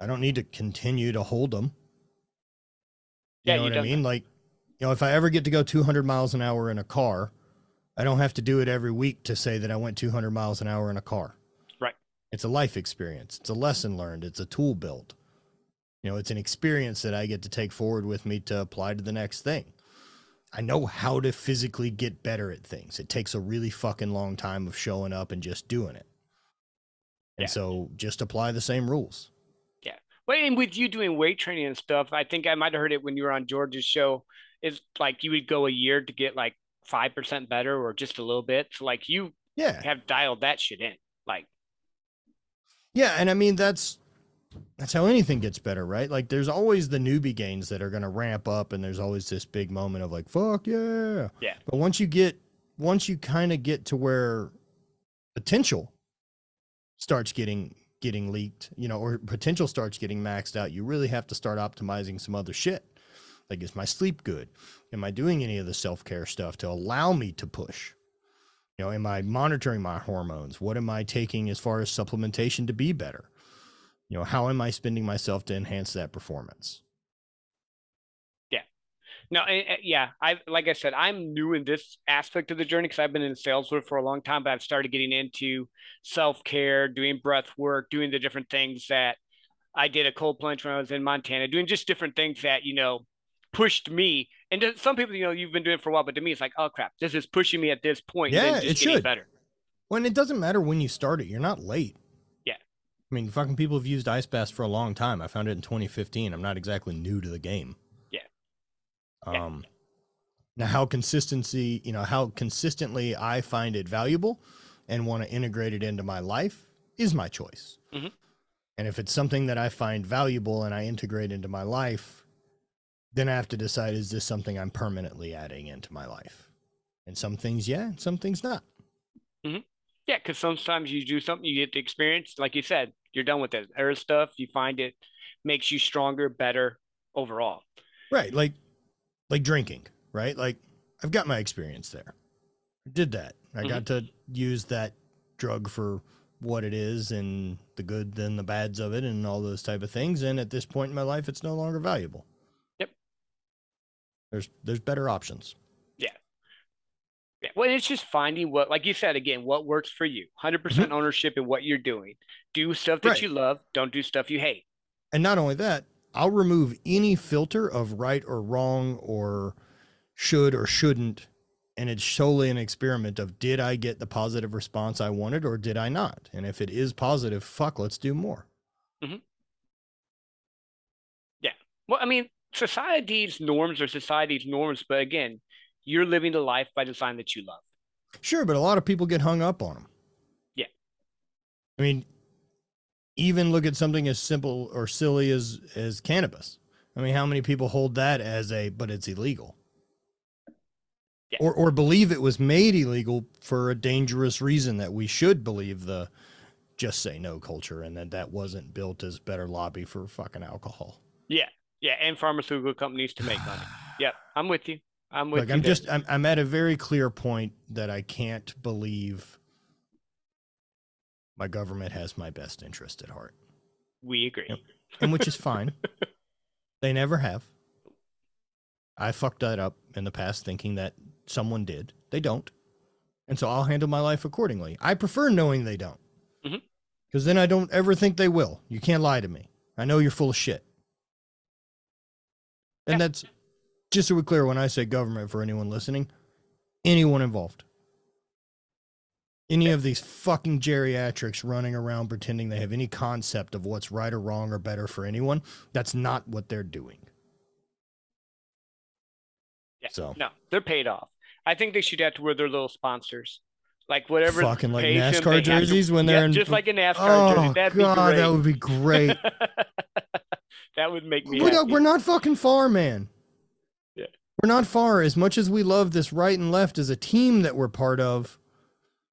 I don't need to continue to hold them. You Yeah, know you what I mean? Like, you know, if I ever get to go 200 miles an hour in a car, I don't have to do it every week to say that I went 200 miles an hour in a car. Right. It's a life experience. It's a lesson learned. It's a tool built. You know, it's an experience that I get to take forward with me to apply to the next thing. I know how to physically get better at things. It takes a really fucking long time of showing up and just doing it. And Yeah. so just apply the same rules. Yeah. Well, and with you doing weight training and stuff, I think I might have heard it when you were on George's show. Is like you would go a year to get like five percent better or just a little bit. So like you Yeah. have dialed that shit in. Like Yeah, and I mean that's that's how anything gets better, right? Like there's always the newbie gains that are going to ramp up and there's always this big moment of like fuck yeah. Yeah. But once you get once you kind of get to where potential starts getting getting leaked, you know, or potential starts getting maxed out, you really have to start optimizing some other shit. Like is my sleep good? Am I doing any of the self-care stuff to allow me to push? You know, am I monitoring my hormones? What am I taking as far as supplementation to be better? You know, how am I spending myself to enhance that performance? Yeah. No, and, and yeah, I like I said, I'm new in this aspect of the journey because I've been in sales work for a long time, but I've started getting into self care, doing breath work, doing the different things that I did a cold plunge when I was in Montana, doing just different things that you know pushed me. And to some people, you know, you've been doing it for a while, but to me, it's like, oh crap, this is pushing me at this point. Yeah, it should. better. When it doesn't matter when you start it, you're not late. Yeah. I mean, fucking people have used Ice Bath for a long time. I found it in 2015. I'm not exactly new to the game. Yeah. Yeah. Um, now how consistency, you know, how consistently I find it valuable and want to integrate it into my life is my choice. Mhm. And if it's something that I find valuable and I integrate into my life, then I have to decide is this something I'm permanently adding into my life? And some things, yeah, and some things not. Yeah, because sometimes you do something, you get the experience, like you said, you're done with it. There's stuff you find it makes you stronger, better overall. Right. Like like drinking, right? Like I've got my experience there. I did that. I Mhm. got to use that drug for what it is and the good and the bads of it and all those type of things. And at this point in my life it's no longer valuable. Yep. There's there's better options. Well, it's just finding what, like you said again, what works for you. 100% mm-hmm. ownership in what you're doing. Do stuff that Right. you love. Don't do stuff you hate. And not only that, I'll remove any filter of right or wrong or should or shouldn't. And it's solely an experiment of did I get the positive response I wanted or did I not? And if it is positive, fuck, let's do more. Mm-hmm. Yeah, well, I mean, society's norms are society's norms, but again, you're living the life by the design that you love. Sure, but a lot of people get hung up on them. Yeah. I mean, even look at something as simple or silly as as cannabis. I mean, how many people hold that as a but it's illegal? Yeah. Or or believe it was made illegal for a dangerous reason that we should believe the just say no culture and that that wasn't built as better lobby for fucking alcohol. Yeah, yeah, and pharmaceutical companies to make money. Yep, I'm with you. I'm with Like you. I'm there. just I'm I'm at a very clear point that I can't believe my government has my best interest at heart. we agree. Yep. And which is fine. they never have. I fucked that up in the past thinking that someone did. They don't. And so I'll handle my life accordingly. I prefer knowing they don't. Mm-hmm. Because then I don't ever think they will. You can't lie to me. I know you're full of shit. And Yeah. that's just so we're clear when I say government for anyone listening, anyone involved. Any of these fucking geriatrics running around pretending they have any concept of what's right or wrong or better for anyone, that's not what they're doing. Yeah. So No, they're paid off. I think they should have to wear their little sponsors, like whatever. fucking like NASCAR they to- jerseys when they're in just like a NASCAR Oh jersey. That'd god, that would be great. that would make me. We're not, we're not fucking far, man. We're not far. As much as we love this right and left as a team that we're part of,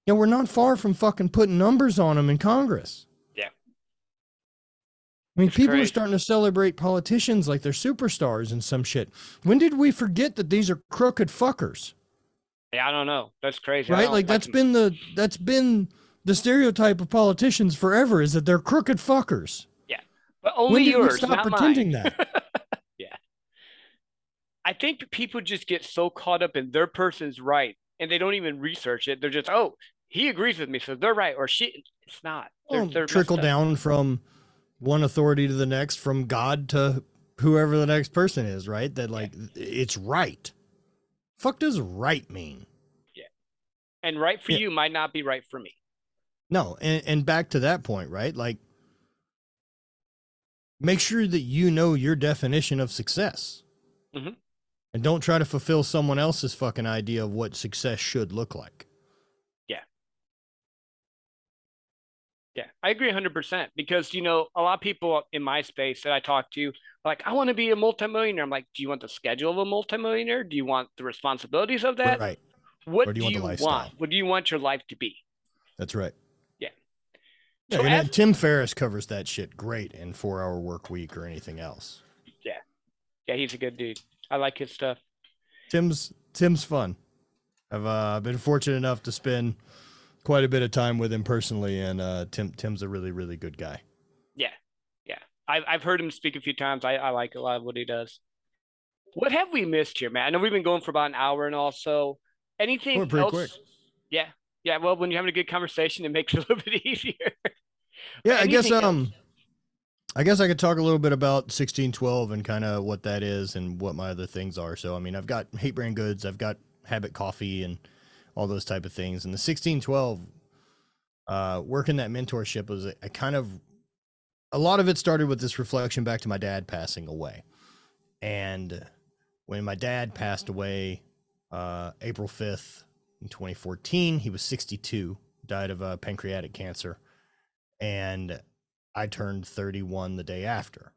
you know, we're not far from fucking putting numbers on them in Congress. Yeah. I mean, It's people are starting to celebrate politicians like they're superstars and some shit. When did we forget that these are crooked fuckers? Yeah, I don't know. That's crazy. Right? Like that's been the that's been the stereotype of politicians forever is that they're crooked fuckers. Yeah. But only when did yours, we stop not pretending mine. that? I think people just get so caught up in their person's right, and they don't even research it. They're just, oh, he agrees with me, so they're right, or she. It's not. They're, Well, they're trickle down from one authority to the next, from God to whoever the next person is, right? That like it's right. Fuck does right mean? Yeah, and right for Yeah. you might not be right for me. No, and, and back to that point, right? Like make sure that you know your definition of success. Mhm. And don't try to fulfill someone else's fucking idea of what success should look like. Yeah, Yeah, I agree 100% because, you know, a lot of people in my space that I talk to, like, I want to be a multimillionaire. I'm like, do you want the schedule of a multimillionaire? Do you want the responsibilities of that? right. What Or do you, want? lifestyle? What do you want your life to be? That's right. Yeah. Yeah, So as- Tim Ferriss covers that shit great in Four Hour Work Week or anything else. Yeah. Yeah, he's a good dude. I like his stuff. Tim's Tim's fun. I've uh, been fortunate enough to spend quite a bit of time with him personally, and uh, Tim Tim's a really really good guy. Yeah, yeah. I've I've heard him speak a few times. I, I like a lot of what he does. What have we missed here, man? I know we've been going for about an hour and also anything Went pretty else? quick. Yeah, yeah. Well, when you're having a good conversation, it makes it a little bit easier. Yeah, I guess else? um, I guess I could talk a little bit about sixteen twelve and kind of what that is and what my other things are. So I mean, I've got Hate Brand Goods, I've got Habit Coffee, and all those type of things. And the sixteen twelve, uh, working that mentorship was a, a kind of a lot of it started with this reflection back to my dad passing away, and when my dad passed away, uh, April fifth in twenty fourteen, he was sixty two, died of uh, pancreatic cancer and I turned 31 the day after.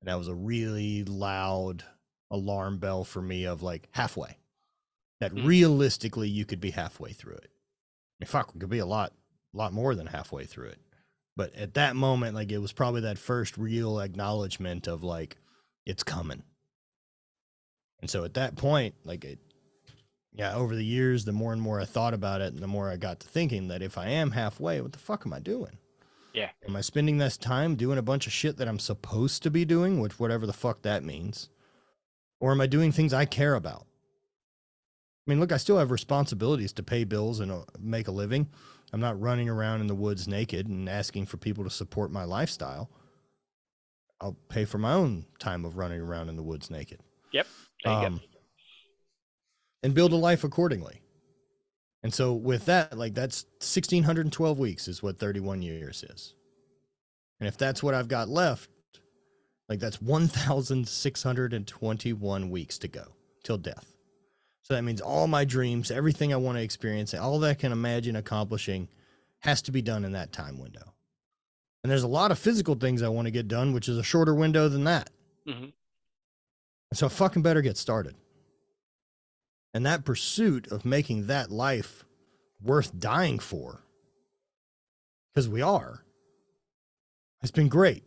And that was a really loud alarm bell for me of like halfway. That Hmm. realistically you could be halfway through it. I mean, fuck, we could be a lot, a lot more than halfway through it. But at that moment, like it was probably that first real acknowledgement of like, it's coming. And so at that point, like it, yeah, over the years, the more and more I thought about it, and the more I got to thinking that if I am halfway, what the fuck am I doing? Yeah. Am I spending this time doing a bunch of shit that I'm supposed to be doing, which whatever the fuck that means? Or am I doing things I care about? I mean, look, I still have responsibilities to pay bills and uh, make a living. I'm not running around in the woods naked and asking for people to support my lifestyle. I'll pay for my own time of running around in the woods naked Yep. um, and build a life accordingly. And so with that, like that's 1612 weeks is what 31 years is. And if that's what I've got left, like that's 1621 weeks to go till death. So that means all my dreams, everything I want to experience, all that I can imagine accomplishing has to be done in that time window. And there's a lot of physical things I want to get done, which is a shorter window than that. Mhm. So I fucking better get started. And that pursuit of making that life worth dying for, because we are, it's been great.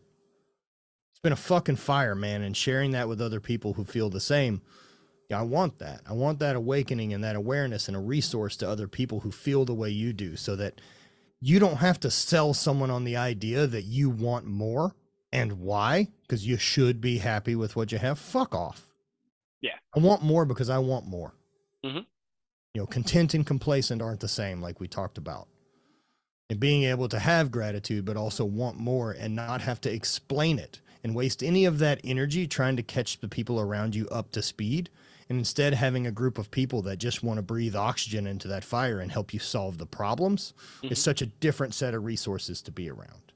It's been a fucking fire, man. And sharing that with other people who feel the same. Yeah, I want that. I want that awakening and that awareness and a resource to other people who feel the way you do so that you don't have to sell someone on the idea that you want more and why because you should be happy with what you have fuck off Yeah. i want more because i want more Mhm. you know content and complacent aren't the same like we talked about and being able to have gratitude but also want more and not have to explain it and waste any of that energy trying to catch the people around you up to speed and instead having a group of people that just want to breathe oxygen into that fire and help you solve the problems is Mhm. such a different set of resources to be around.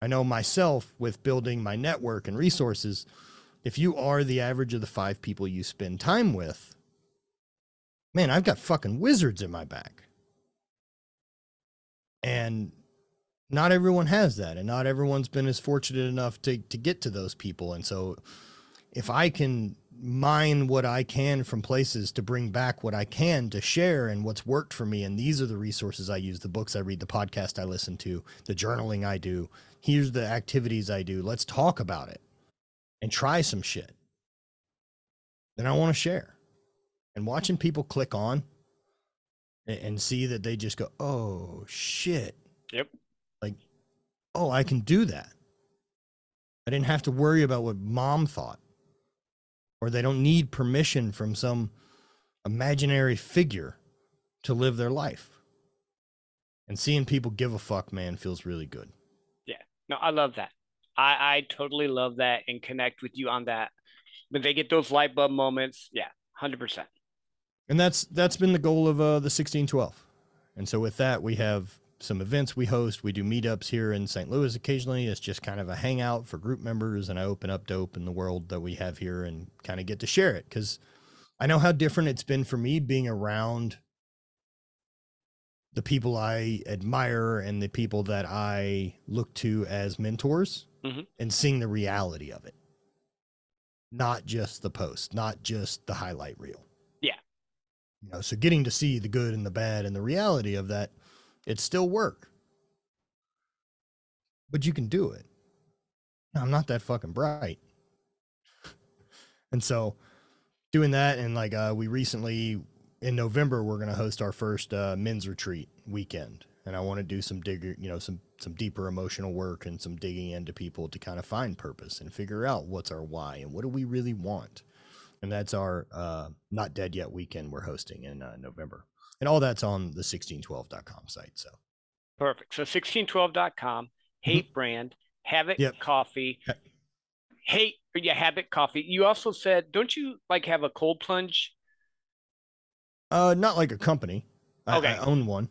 I know myself with building my network and resources, if you are the average of the five people you spend time with, man, I've got fucking wizards in my back. And not everyone has that and not everyone's been as fortunate enough to to get to those people. And so if i can mine what i can from places to bring back what i can to share and what's worked for me and these are the resources i use the books i read the podcast i listen to the journaling i do here's the activities i do let's talk about it and try some shit. Then i want to share and watching people click on and, and see that they just go oh shit Yep. like, oh, I can do that. I didn't have to worry about what mom thought. Or they don't need permission from some imaginary figure to live their life. And seeing people give a fuck, man, feels really good. Yeah. No, I love that. I, I totally love that and connect with you on that. When they get those light bulb moments, yeah, hundred percent. And that's that's been the goal of uh, the 1612. And so with that, we have some events we host. We do meetups here in St. Louis occasionally. It's just kind of a hangout for group members, and I open up dope in the world that we have here and kind of get to share it because I know how different it's been for me being around the people I admire and the people that I look to as mentors Mhm. and seeing the reality of it. Not just the post, not just the highlight reel. You know, so getting to see the good and the bad and the reality of that, it's still work. But you can do it. I'm not that fucking bright. And so doing that and like uh we recently in November we're going to host our first uh men's retreat weekend and I want to do some digger, you know, some some deeper emotional work and some digging into people to kind of find purpose and figure out what's our why and what do we really want. And that's our uh not dead yet weekend we're hosting in uh, November. And all that's on the 1612.com site. So Perfect. So 1612.com, hate brand, Habit Yep. Coffee, hate, yeah, Habit Coffee. You also said, don't you like have a cold plunge? uh not like a company. I, Okay. I own one.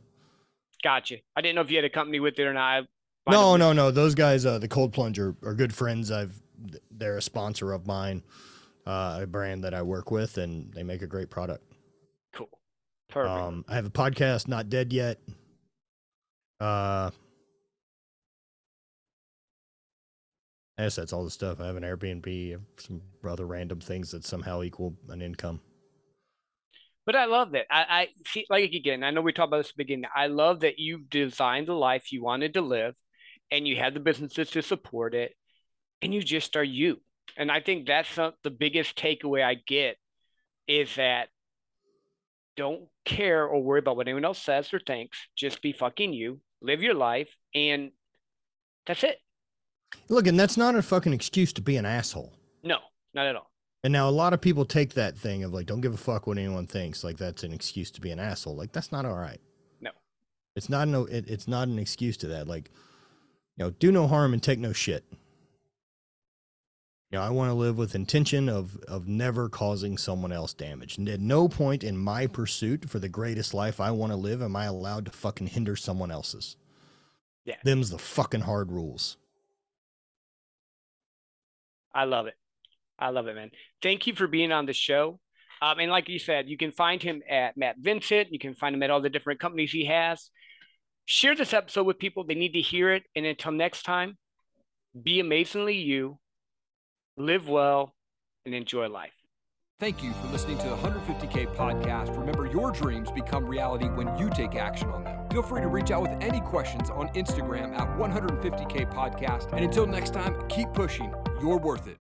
Gotcha. I didn't know if you had a company with it or not. I- No, no, no. Those guys, uh, the Cold Plunge are, are good friends. I've they're a sponsor of mine, uh, a brand that I work with, and they make a great product. Cool. Perfect. Um, I have a podcast, not dead yet. Uh, I guess that's all the stuff. I have an Airbnb, some other random things that somehow equal an income. But I love that. I, I see, like again, I know we talked about this at the beginning. I love that you've designed the life you wanted to live and you have the businesses to support it and you just are you. And I think that's some, the biggest takeaway I get is that don't care or worry about what anyone else says or thinks. Just be fucking you, live your life, and that's it. Look, and that's not a fucking excuse to be an asshole. No, not at all. And now a lot of people take that thing of like, don't give a fuck what anyone thinks. Like that's an excuse to be an asshole. Like that's not all right. No. It's not no. It, it's not an excuse to that. Like, you know, do no harm and take no shit. You know, I want to live with intention of of never causing someone else damage. And at no point in my pursuit for the greatest life I want to live am I allowed to fucking hinder someone else's. Yeah. Them's the fucking hard rules. I love it. I love it, man. Thank you for being on the show. Um, and like you said, you can find him at Matt Vincent. You can find him at all the different companies he has. Share this episode with people. They need to hear it. And until next time, be amazingly you, live well, and enjoy life. Thank you for listening to the 150K podcast. Remember, your dreams become reality when you take action on them. Feel free to reach out with any questions on Instagram at 150K podcast. And until next time, keep pushing. You're worth it.